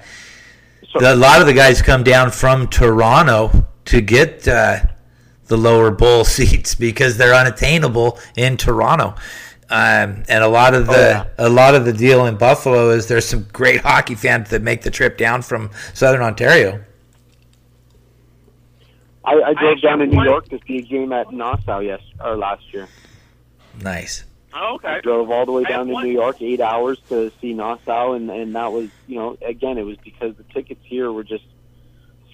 the, a lot of the guys come down from Toronto to get uh, the lower bowl [LAUGHS] seats because they're unattainable in Toronto. Um, and a lot of the yeah. a lot of the deal in Buffalo is there's some great [LAUGHS] hockey fans that make the trip down from Southern Ontario. I, I drove actually down to New one- York to see a game at Nassau yes or last year. Nice. Oh, okay. drove all the way down to one- New York, eight hours to see Nassau, and and that was you know again it was because the tickets here were just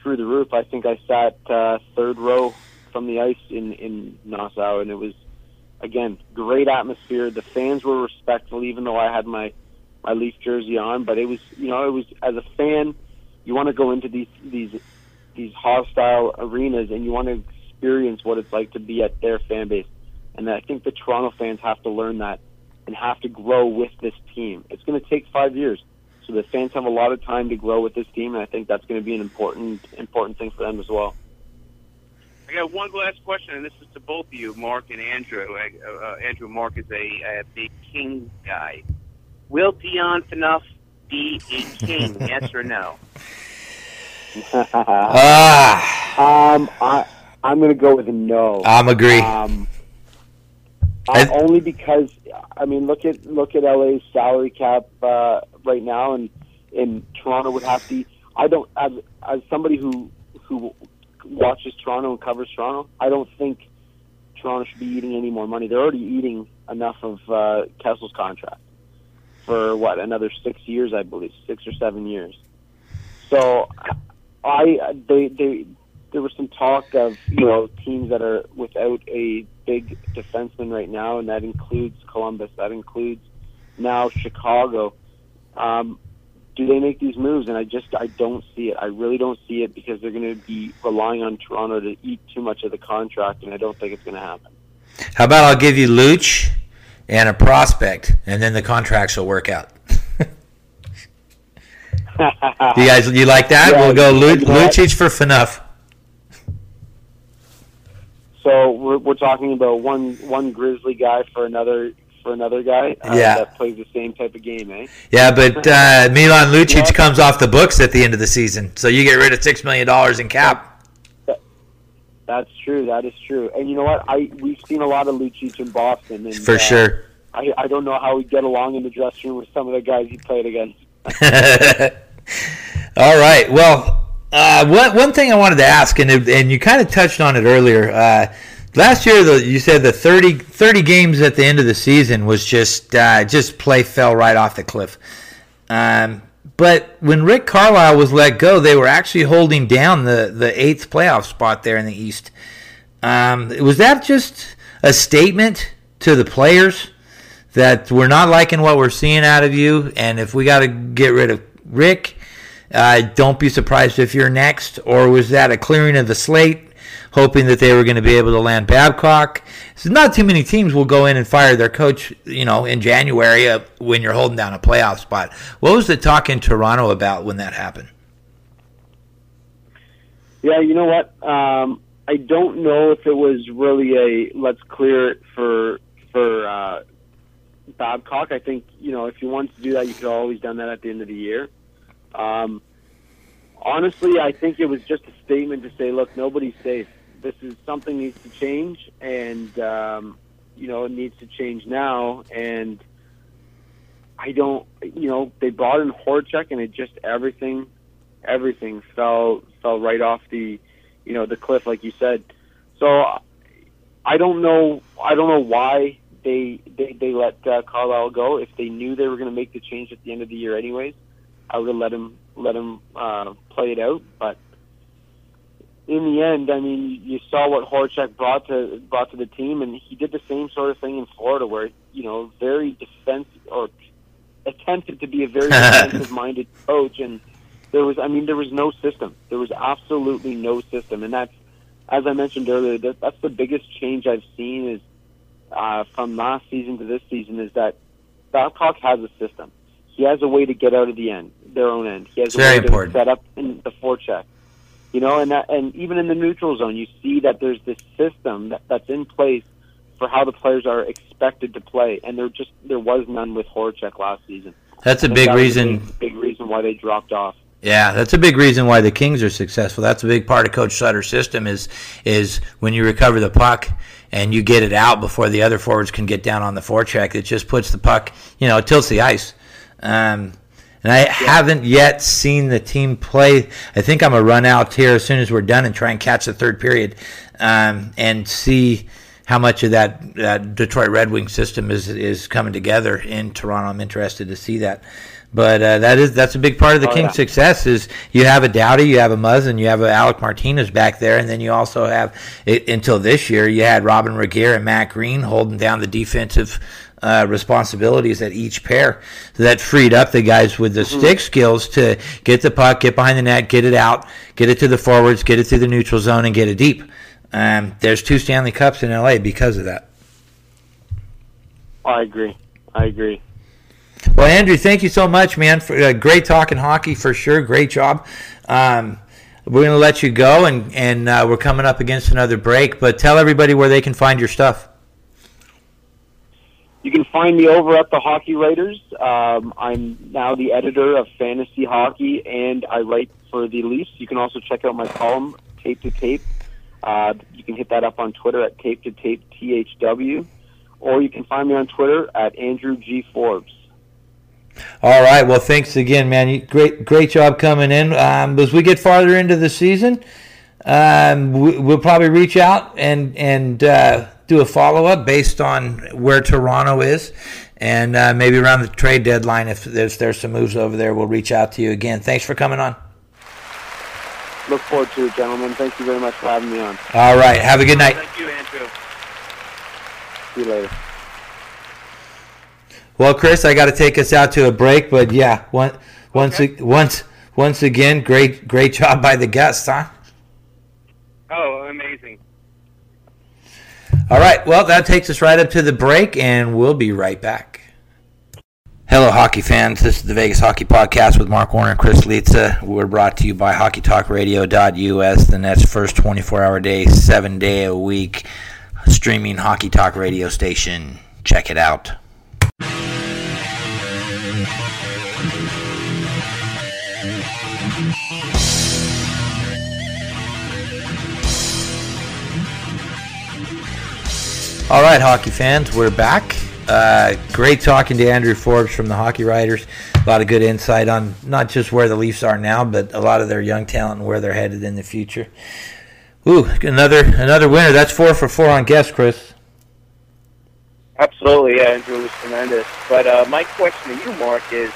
through the roof. I think I sat uh, third row from the ice in in Nassau, and it was again great atmosphere. The fans were respectful, even though I had my my Leaf jersey on. But it was you know it was as a fan, you want to go into these these these hostile arenas, and you want to experience what it's like to be at their fan base. And I think the Toronto fans have to learn that and have to grow with this team. It's going to take five years, so the fans have a lot of time to grow with this team, and I think that's going to be an important important thing for them as well. I got one last question, and this is to both of you, Mark and Andrew. Uh, uh, Andrew Mark is a, a big King guy. Will Dion Phaneuf be a King? [LAUGHS] yes or no? [LAUGHS] Ah, Um, I I'm going to go with a no. I'm agree. Um, I- uh, only because I mean, look at look at LA's salary cap uh, right now, and in Toronto would have to. I don't as as somebody who who watches Toronto and covers Toronto. I don't think Toronto should be eating any more money. They're already eating enough of uh, Kessel's contract for what another six years, I believe, six or seven years. So, I they they there was some talk of you know teams that are without a big defenseman right now, and that includes Columbus. That includes now Chicago. Um, do they make these moves? And I just I don't see it. I really don't see it because they're going to be relying on Toronto to eat too much of the contract, and I don't think it's going to happen. How about I'll give you Luch and a prospect, and then the contracts will work out. [LAUGHS] you guys, you like that? Yeah, we'll go Lu- you know what? Lucic for Phaneuf. So we're we're talking about one one Grizzly guy for another for another guy uh, Yeah. that plays the same type of game, eh? Yeah, but [LAUGHS] uh, Milan Lucic Yeah. comes off the books at the end of the season, so you get rid of six million dollars in cap. That's true. That is true. And you know what? I we've seen a lot of Lucic in Boston, and For uh, sure. I I don't know how we get along in the dressing room with some of the guys he played against. [LAUGHS] All right. Well, uh, one one thing I wanted to ask, and it, and you kind of touched on it earlier. Uh, last year, the, you said the 30, 30 games at the end of the season was just uh, just play fell right off the cliff. Um, but when Rick Carlyle was let go, they were actually holding down the the eighth playoff spot there in the East. Um, was that just a statement to the players that we're not liking what we're seeing out of you, and if we got to get rid of Rick, uh, don't be surprised if you're next? Or was that a clearing of the slate, hoping that they were going to be able to land Babcock? So not too many teams will go in and fire their coach, you know, in January uh, when you're holding down a playoff spot. What was the talk in Toronto about when that happened? Yeah, you know what? Um, I don't know if it was really a let's clear it for for uh, Babcock. I think you know if you wanted to do that, you could always done that at the end of the year. Um, honestly, I think it was just a statement to say, look, nobody's safe. This is something needs to change, and um, you know it needs to change now. And I don't, you know, they brought in Horachek, and it just everything, everything fell fell right off the, you know, the cliff, like you said. So I don't know, I don't know why they they, they let uh, Carlyle go. If they knew they were going to make the change at the end of the year, anyways, I would have let him let him uh, play it out. But in the end, I mean, you saw what Horachek brought to brought to the team, and he did the same sort of thing in Florida, where you know, very defensive or attempted to be a very [LAUGHS] defensive-minded coach, and there was, I mean, there was no system. There was absolutely no system, and that's, as I mentioned earlier, that, that's the biggest change I've seen is uh, from last season to this season is that Babcock has a system. He has a way to get out of the end, their own end. He has It's a very way important. to set up in the forecheck. You know, and that, and even in the neutral zone, you see that there's this system that, that's in place for how the players are expected to play, and there just there was none with Horachek last season. That's a big that reason. big, big reason why they dropped off. Yeah, that's a big reason why the Kings are successful. That's a big part of Coach Sutter's system is is when you recover the puck and you get it out before the other forwards can get down on the forecheck. It just puts the puck, you know, it tilts the ice. Um, and I haven't yet seen the team play. I think I'm gonna run out here as soon as we're done and try and catch the third period um, and see how much of that, that Detroit Red Wing system is is coming together in Toronto. I'm interested to see that. But uh, that is that's a big part of the Oh, Kings' yeah. success is you have a Doughty, you have a Muzz, and you have a Alec Martinez back there, and then you also have it, until this year you had Robyn Regehr and Matt Greene holding down the defensive uh, responsibilities at each pair. So that freed up the guys with the stick skills to get the puck, get behind the net, get it out, get it to the forwards, get it through the neutral zone, and get it deep. Um, there's two Stanley Cups in LA because of that. I agree. I agree. Well, Andrew, thank you so much, man. For uh, great talking hockey for sure. Great job. Um, we're going to let you go, and and uh, we're coming up against another break. But tell everybody where they can find your stuff. You can find me over at the Hockey Writers. Um, I'm now the editor of Fantasy Hockey, and I write for the Leafs. You can also check out my column, Tape to Tape. Uh, you can hit that up on Twitter at Tape to Tape THW, or you can find me on Twitter at Andrew G Forbes. All right. Well, thanks again, man. You, great great job coming in. Um, as we get farther into the season, um, we, we'll probably reach out and and uh, do a follow up based on where Toronto is. And uh, maybe around the trade deadline, if there's there's some moves over there, we'll reach out to you again. Thanks for coming on. Look forward to it, gentlemen. Thank you very much for having me on. All right. Have a good night. Thank you, Andrew. See you later. Well, Chris, I got to take us out to a break, but yeah, one, once Okay. once once again, great great job by the guests, huh? Oh, amazing. All right, well, that takes us right up to the break, and we'll be right back. Hello, hockey fans. This is the Vegas Hockey Podcast with Mark Warner and Chris Litza. We're brought to you by HockeyTalkRadio.us, the net's first 24-hour day, seven day a week streaming hockey talk radio station. Check it out. All right, hockey fans, we're back. Uh, great talking to Andrew Forbes from the Hockey Writers. A lot of good insight on not just where the Leafs are now, but a lot of their young talent and where they're headed in the future. Ooh, another another winner. That's four for four on guess, Chris. Absolutely, yeah, Andrew was tremendous. But uh, my question to you, Mark, is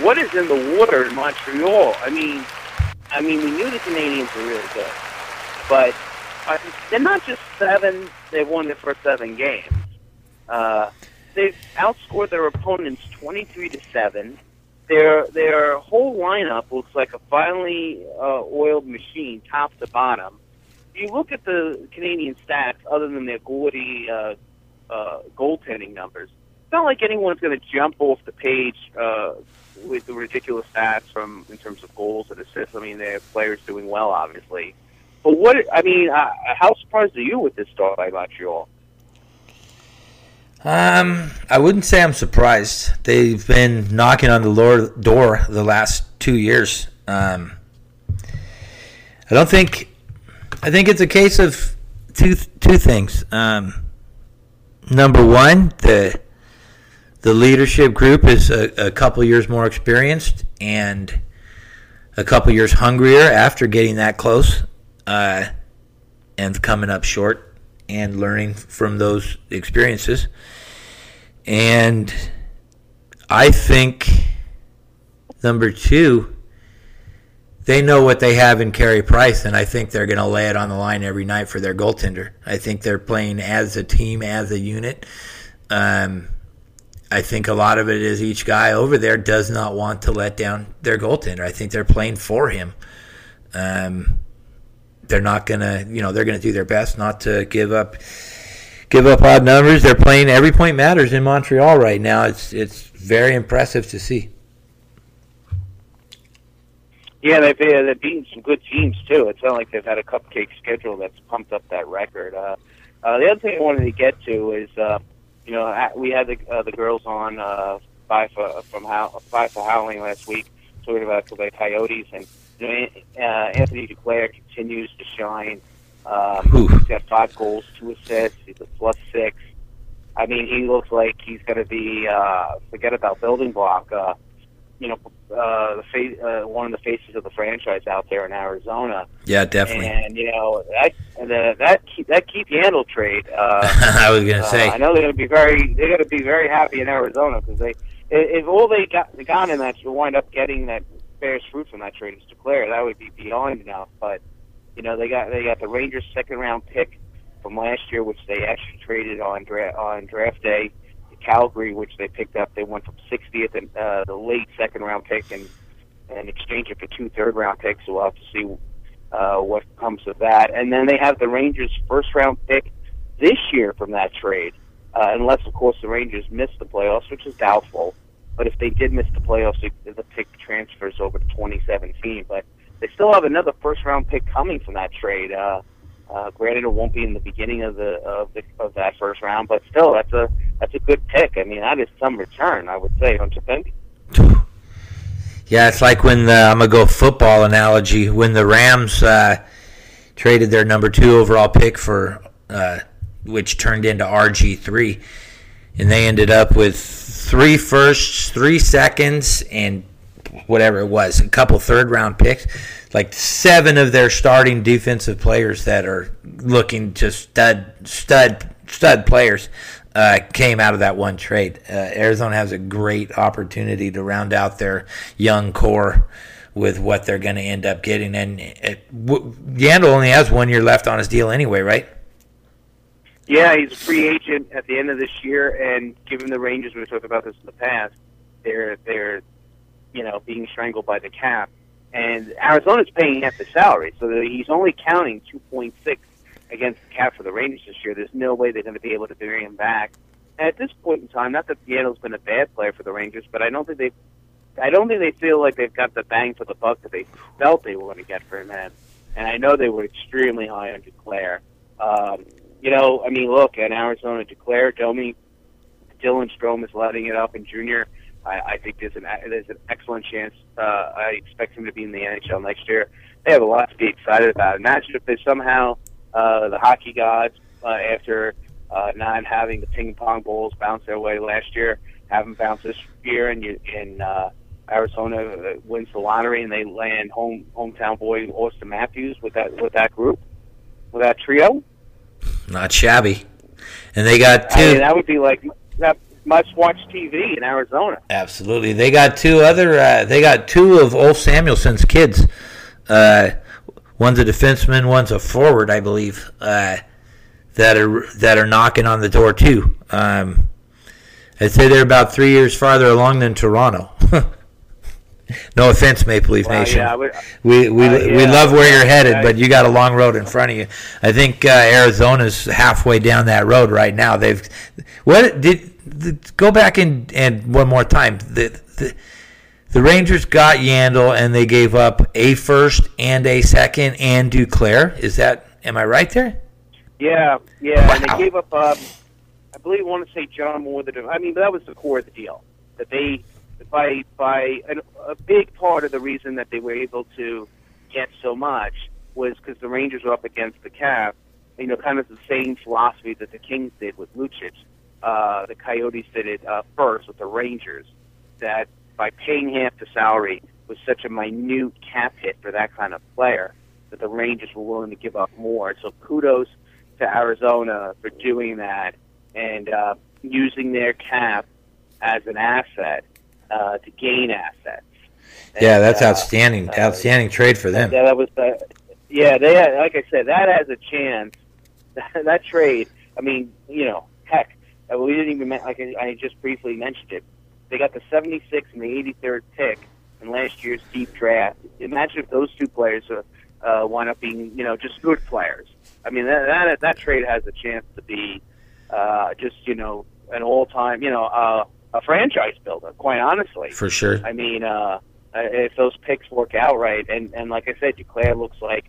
what is in the water in Montreal? I mean, I mean, we knew the Canadiens were really good, but uh, they're not just seven. They've won their first seven games. Uh, they've outscored their opponents twenty-three to seven. Their their whole lineup looks like a finely uh, oiled machine, top to bottom. If you look at the Canadiens stats, other than their gaudy uh, uh, goaltending numbers. It's not like anyone's going to jump off the page uh, with the ridiculous stats from in terms of goals and assists. I mean, they have players doing well, obviously. But what I mean, uh, how surprised are you with this start by Montreal? Um, I wouldn't say I'm surprised. They've been knocking on the Lord door the last two years. Um, I don't think. I think it's a case of two two things. Um, number one, the the leadership group is a, a couple years more experienced and a couple years hungrier after getting that close uh, and coming up short and learning from those experiences. And I think number two, they know what they have in Carey Price, and I think they're going to lay it on the line every night for their goaltender. I think they're playing as a team, as a unit. Um, I think a lot of it is each guy over there does not want to let down their goaltender. I think they're playing for him. Um, they're not gonna, you know, they're gonna do their best not to give up, give up odd numbers. They're playing every point matters in Montreal right now. It's it's very impressive to see. Yeah, they've uh, they've beaten some good teams too. It's not like they've had a cupcake schedule that's pumped up that record. Uh, uh, the other thing I wanted to get to is, uh, you know, we had the uh, the girls on uh, five for, from How, five for Howling last week talking about the Coyotes and you know, uh, Anthony Duclair continues to shine. Um, he's got five goals, two assists. He's a plus six. I mean, he looks like he's going to be uh, forget about building block. Uh, you know, uh, the face, uh, one of the faces of the franchise out there in Arizona. Yeah, definitely. And you know that and, uh, that that Keith Yandle trade. Uh, [LAUGHS] I was going to uh, say. I know they're going to be very they're going to be very happy in Arizona because they if all they got they got in that to wind up getting that bears fruit from that trade is Duclair. That would be beyond enough. But you know they got they got the Rangers second round pick from last year, which they actually traded on dra- on draft day. to Calgary, which they picked up, they went from 60th and uh, the late second round pick and and exchange it for two third round picks. So we'll have to see uh, what comes of that. And then they have the Rangers first round pick this year from that trade, uh, unless of course the Rangers miss the playoffs, which is doubtful. But if they did miss the playoffs, the pick transfers over to 2017. But they still have another first round pick coming from that trade. Uh, uh, granted, it won't be in the beginning of the of the of that first round, but still, that's a that's a good pick. I mean, that is some return, I would say, don't you think? [SIGHS] Yeah, it's like when the, I'm gonna go football analogy when the Rams uh, traded their number two overall pick for, uh, which turned into RG three, and they ended up with three firsts, three seconds, and whatever it was, a couple third round picks. Like seven of their starting defensive players that are looking to stud stud stud players uh, came out of that one trade. Uh, Arizona has a great opportunity to round out their young core with what they're going to end up getting. And it, w- Yandle only has one year left on his deal anyway, right? Yeah, he's a free agent at the end of this year, and given the Rangers, we talked about this in the past, they're they're you know being strangled by the cap, and Arizona's paying half the salary, so he's only counting two point six against the cap for the Rangers this year. There's no way they're going to be able to bring him back. At this point in time, not that Seattle's been a bad player for the Rangers, but I don't think they, I don't think they feel like they've got the bang for the buck that they felt they were going to get for him. And, and I know they were extremely high on Duclair. Um, you know, I mean, look, at Arizona, Duclair, Domi, Dylan Strome is letting it up, and Junior. I, I think there's an there's an excellent chance. Uh, I expect him to be in the NHL next year. They have a lot to be excited about. Imagine if they somehow uh, the hockey gods, uh, after uh, not having the ping pong bowls bounce their way last year, have them bounce this year, and you in uh, Arizona uh, wins the lottery, and they land home hometown boy Auston Matthews with that with that group, with that trio. Not shabby. And they got two. I mean, that would be like that must watch TV in Arizona. Absolutely, they got two other. Uh, they got two of Ulf Samuelsson's kids. Uh, one's a defenseman, one's a forward, I believe. Uh, that are that are knocking on the door too. Um, I'd say they're about three years farther along than Toronto. [LAUGHS] no offense, Maple Leaf Well, Nation. yeah, would- we we, uh, we love where you're headed, I- but you got a long road in front of you. I think uh, Arizona's halfway down that road right now. They've what did the, go back and and one more time. The, the the Rangers got Yandle and they gave up a first and a second and Duclair. Is that am I right there? Yeah, yeah, and they gave up. Um, I believe I want to say John Moore. The I mean, that was the core of the deal. That they by by an, a big part of the reason that they were able to get so much was because the Rangers were up against the cap. You know, kind of the same philosophy that the Kings did with Lucic. Uh, the Coyotes did it uh, first with the Rangers. That by paying half the salary was such a minute cap hit for that kind of player that the Rangers were willing to give up more. So kudos to Arizona for doing that and uh, using their cap as an asset uh, to gain assets. Yeah, And, that's uh, outstanding. uh, outstanding trade for them. Yeah, that was the. Yeah, they had, like I said, that has a chance. [LAUGHS] that trade. I mean, you know, heck, uh, we didn't even like I I just briefly mentioned it. They got the 76th and the 83rd pick in last year's deep draft. Imagine if those two players uh, uh, wind up being, you know, just good players. I mean, that that, that trade has a chance to be uh, just, you know, an all-time, you know, uh, a franchise builder. Quite honestly, For sure. I mean, uh, if those picks work out right, and and like I said, Duclair looks like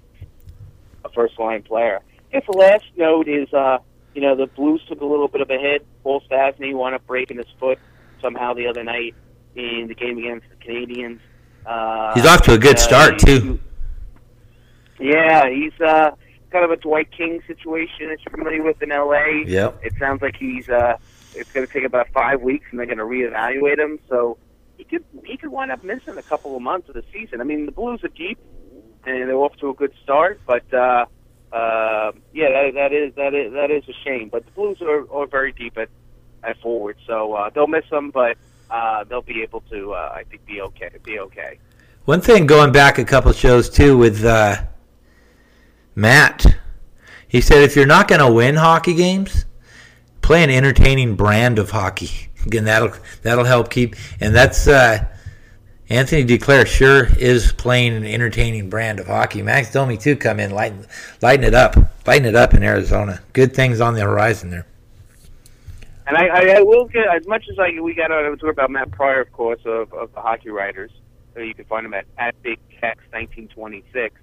a first line player. I guess the last note is, uh, you know, the Blues took a little bit of a hit. Paul Stastny wound up breaking his foot somehow the other night in the game against the Canadiens. Uh, He's off to a good uh, start too. Yeah, he's uh, kind of a Dwight King situation that you're familiar with in LA. Yep. It sounds like he's uh, it's going to take about five weeks, and they're going to reevaluate him. So he could he could wind up missing a couple of months of the season. I mean, the Blues are deep, and they're off to a good start, but uh, uh, yeah, that, that is that is that is a shame. But the Blues are, are very deep at at forward, so uh, they'll miss them, but uh, they'll be able to, uh, I think, be okay. Be okay. One thing going back a couple shows too with uh, Matt, he said if you're not going to win hockey games, play an entertaining brand of hockey. Again, that'll that'll help keep. And that's uh, Anthony Duclair sure is playing an entertaining brand of hockey. Max Domi too come in lighten lighten it up, lighten it up in Arizona. Good things on the horizon there. And I, I, I will get as much as I we got to talk about Matt Pryor, of course, of, of the hockey writers. So you can find him at at Big Tex 1926.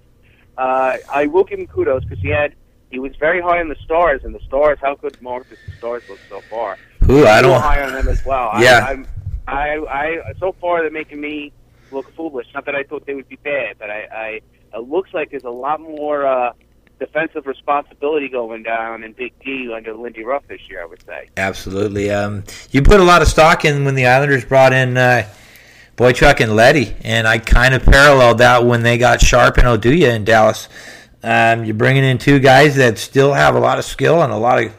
Uh, I will give him kudos because he had he was very high on the stars, and the stars. How good Mark does the stars look so far? Ooh, I don't. high on them as well. Yeah. I, I'm, I, I, so far they're making me look foolish. Not that I thought they would be bad, but I, I it looks like there's a lot more uh, defensive responsibility going down in Big D under Lindy Ruff this year. I would say. Absolutely. Um, you put a lot of stock in when the Islanders brought in uh, Boychuk and Leddy, and I kind of paralleled that when they got Sharp and Oduya in Dallas. Um, you're bringing in two guys that still have a lot of skill and a lot of,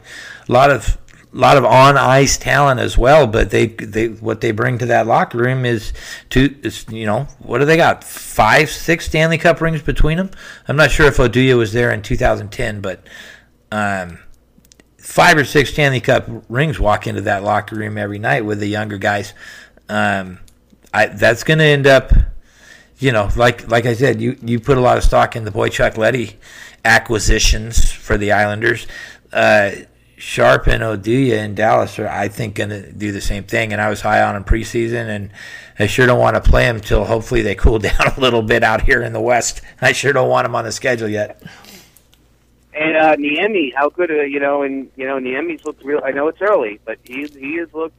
lot of, lot of on ice talent as well. But they, they, what they bring to that locker room is two, is, you know, what do they got? Five, six Stanley Cup rings between them. I'm not sure if Oduya was there in 2010, but. Um, five or six Stanley Cup rings walk into that locker room every night with the younger guys. Um, I, that's going to end up, you know, like like I said, you, you put a lot of stock in the Boychuk Leddy acquisitions for the Islanders. Uh, Sharp and Oduya in Dallas are, I think, going to do the same thing. And I was high on them preseason, and I sure don't want to play them until hopefully they [LAUGHS] cool down a little bit out here in the West. I sure don't want them on the schedule yet. And uh, Niemi, how good, uh, you know, and you know, Niemi's looked real. I know it's early, but he he has looked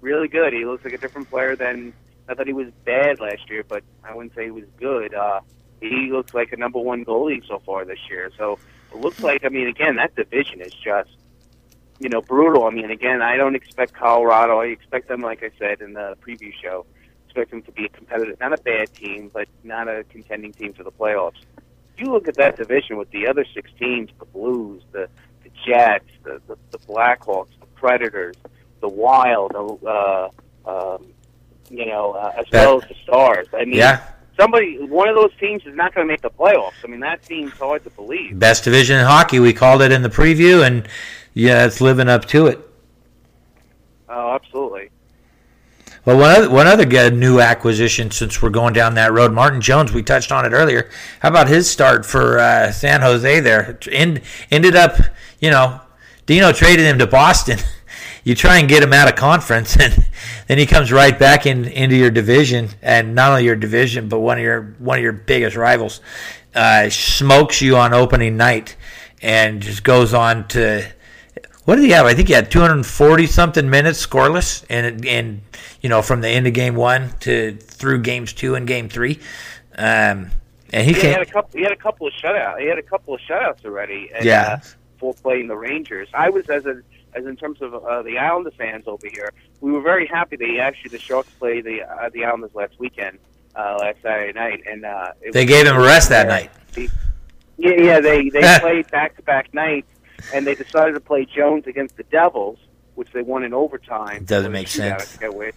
really good. He looks like a different player than not that he was bad last year, but I wouldn't say he was good. Uh, he looks like a number one goalie so far this year. So it looks like I mean again that division is just you know brutal. I mean again I don't expect Colorado. I expect them like I said in the preview show. Expect them to be a competitive, not a bad team, but not a contending team for the playoffs. You look at that division with the other six teams, the Blues, the the Jets, the the, the Blackhawks, the Predators, the Wild, uh, um, you know, uh, as That- well as the Stars. I mean, Yeah. somebody, one of those teams is not going to make the playoffs. I mean, that seems hard to believe. Best division in hockey. We called it in the preview, and yeah, it's living up to it. Oh, absolutely. Well, one other, one other good new acquisition since we're going down that road, Martin Jones. We touched on it earlier. How about his start for uh, San Jose? There, End, ended up, you know, Dino traded him to Boston. [LAUGHS] You try and get him out of conference, [LAUGHS] and then he comes right back in into your division, and not only your division, but one of your one of your biggest rivals. Uh, smokes you on opening night, and just goes on to what did he have? I think he had 240 something minutes scoreless, and and you know from the end of game one to through games two and game three, um, and he He came. had a couple. He had a couple of shutouts. He had a couple of shutouts already. And, Yeah. Uh, for playing the Rangers, I was as a as in terms of uh, the Islanders fans over here. We were very happy that he actually the Sharks played the uh, the Islanders last weekend, uh, last Saturday night, and uh, it They was- gave him a rest that night. Yeah, yeah, they they [LAUGHS] played back to back nights, and they decided to play Jones against the Devils, which they won in overtime. Doesn't make sense. forget which,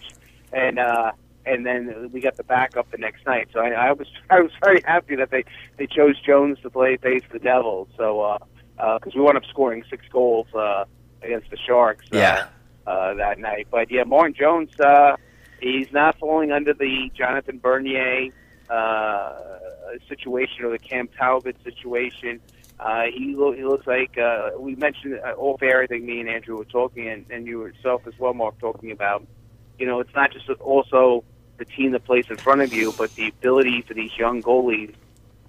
and uh, and then we got the backup the next night. So I, I was [LAUGHS] I was very happy that they they chose Jones to play face the Devils. So because uh, because we wound up scoring six goals uh, against the Sharks. Uh, Yeah. Uh, that night, but yeah, Martin Jones, uh, he's not falling under the Jonathan Bernier uh, situation or the Cam Talbot situation. Uh, he, lo- he looks like uh, we mentioned uh, off air. I think me and Andrew were talking, and, and you yourself as well, Mark, talking about. You know, it's not just also the team that plays in front of you, but the ability for these young goalies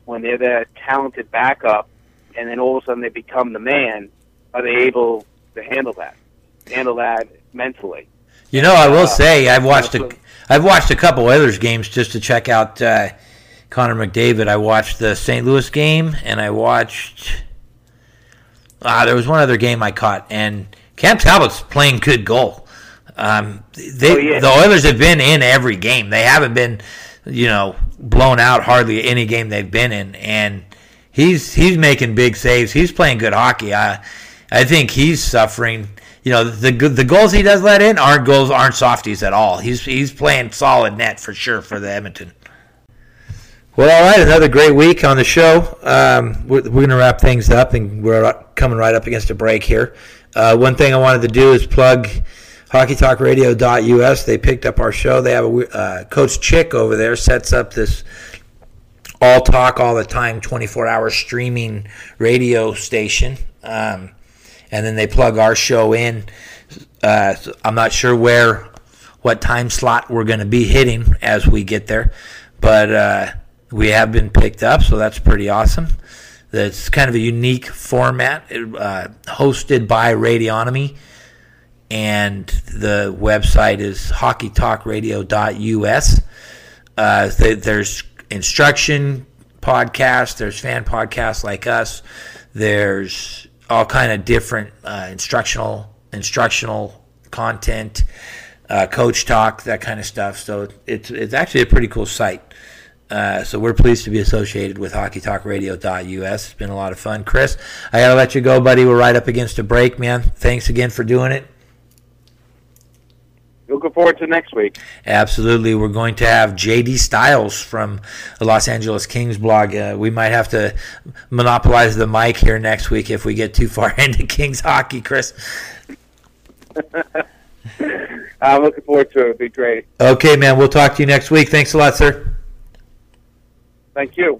when they're that talented backup, and then all of a sudden they become the man. Are they able to handle that? Handle that mentally? You know, I will Uh, say I've watched a I've watched a couple Oilers games just to check out uh, Connor McDavid. I watched the St. Louis game, and I watched. Ah, there was one other game I caught, and Cam Talbot's playing good goal. Um, they, Oh, yeah. The Oilers have been in every game. They haven't been, you know, blown out hardly any game they've been in, and he's he's making big saves. He's playing good hockey. I I think he's suffering. You know, the the goals he does let in aren't goals, aren't softies at all. He's he's playing solid net for sure for the Edmonton. Well, all right, another great week on the show. Um, we're we're going to wrap things up, and we're coming right up against a break here. Uh, one thing I wanted to do is plug HockeyTalkRadio.us. They picked up our show. They have a uh, Coach Chick over there sets up this all talk all the time 24 hour streaming radio station um, and then they plug our show in uh, i'm not sure where what time slot we're going to be hitting as we get there but uh, we have been picked up so that's pretty awesome that's kind of a unique format uh, hosted by radionomy and the website is hockeytalkradio.us uh, th- there's instruction podcasts. There's fan podcasts like us. There's all kind of different uh, instructional instructional content, uh, coach talk, that kind of stuff. So it's it's actually a pretty cool site. Uh, so we're pleased to be associated with HockeyTalkRadio.us. It's been a lot of fun, Chris. I gotta let you go, buddy. We're right up against a break, man. Thanks again for doing it. Looking forward to next week. Absolutely. We're going to have JD Styles from the Los Angeles Kings blog. Uh, we might have to monopolize the mic here next week if we get too far [LAUGHS] into Kings hockey, Chris. [LAUGHS] I'm looking forward to it. It'll be great. Okay, man. We'll talk to you next week. Thanks a lot, sir. Thank you.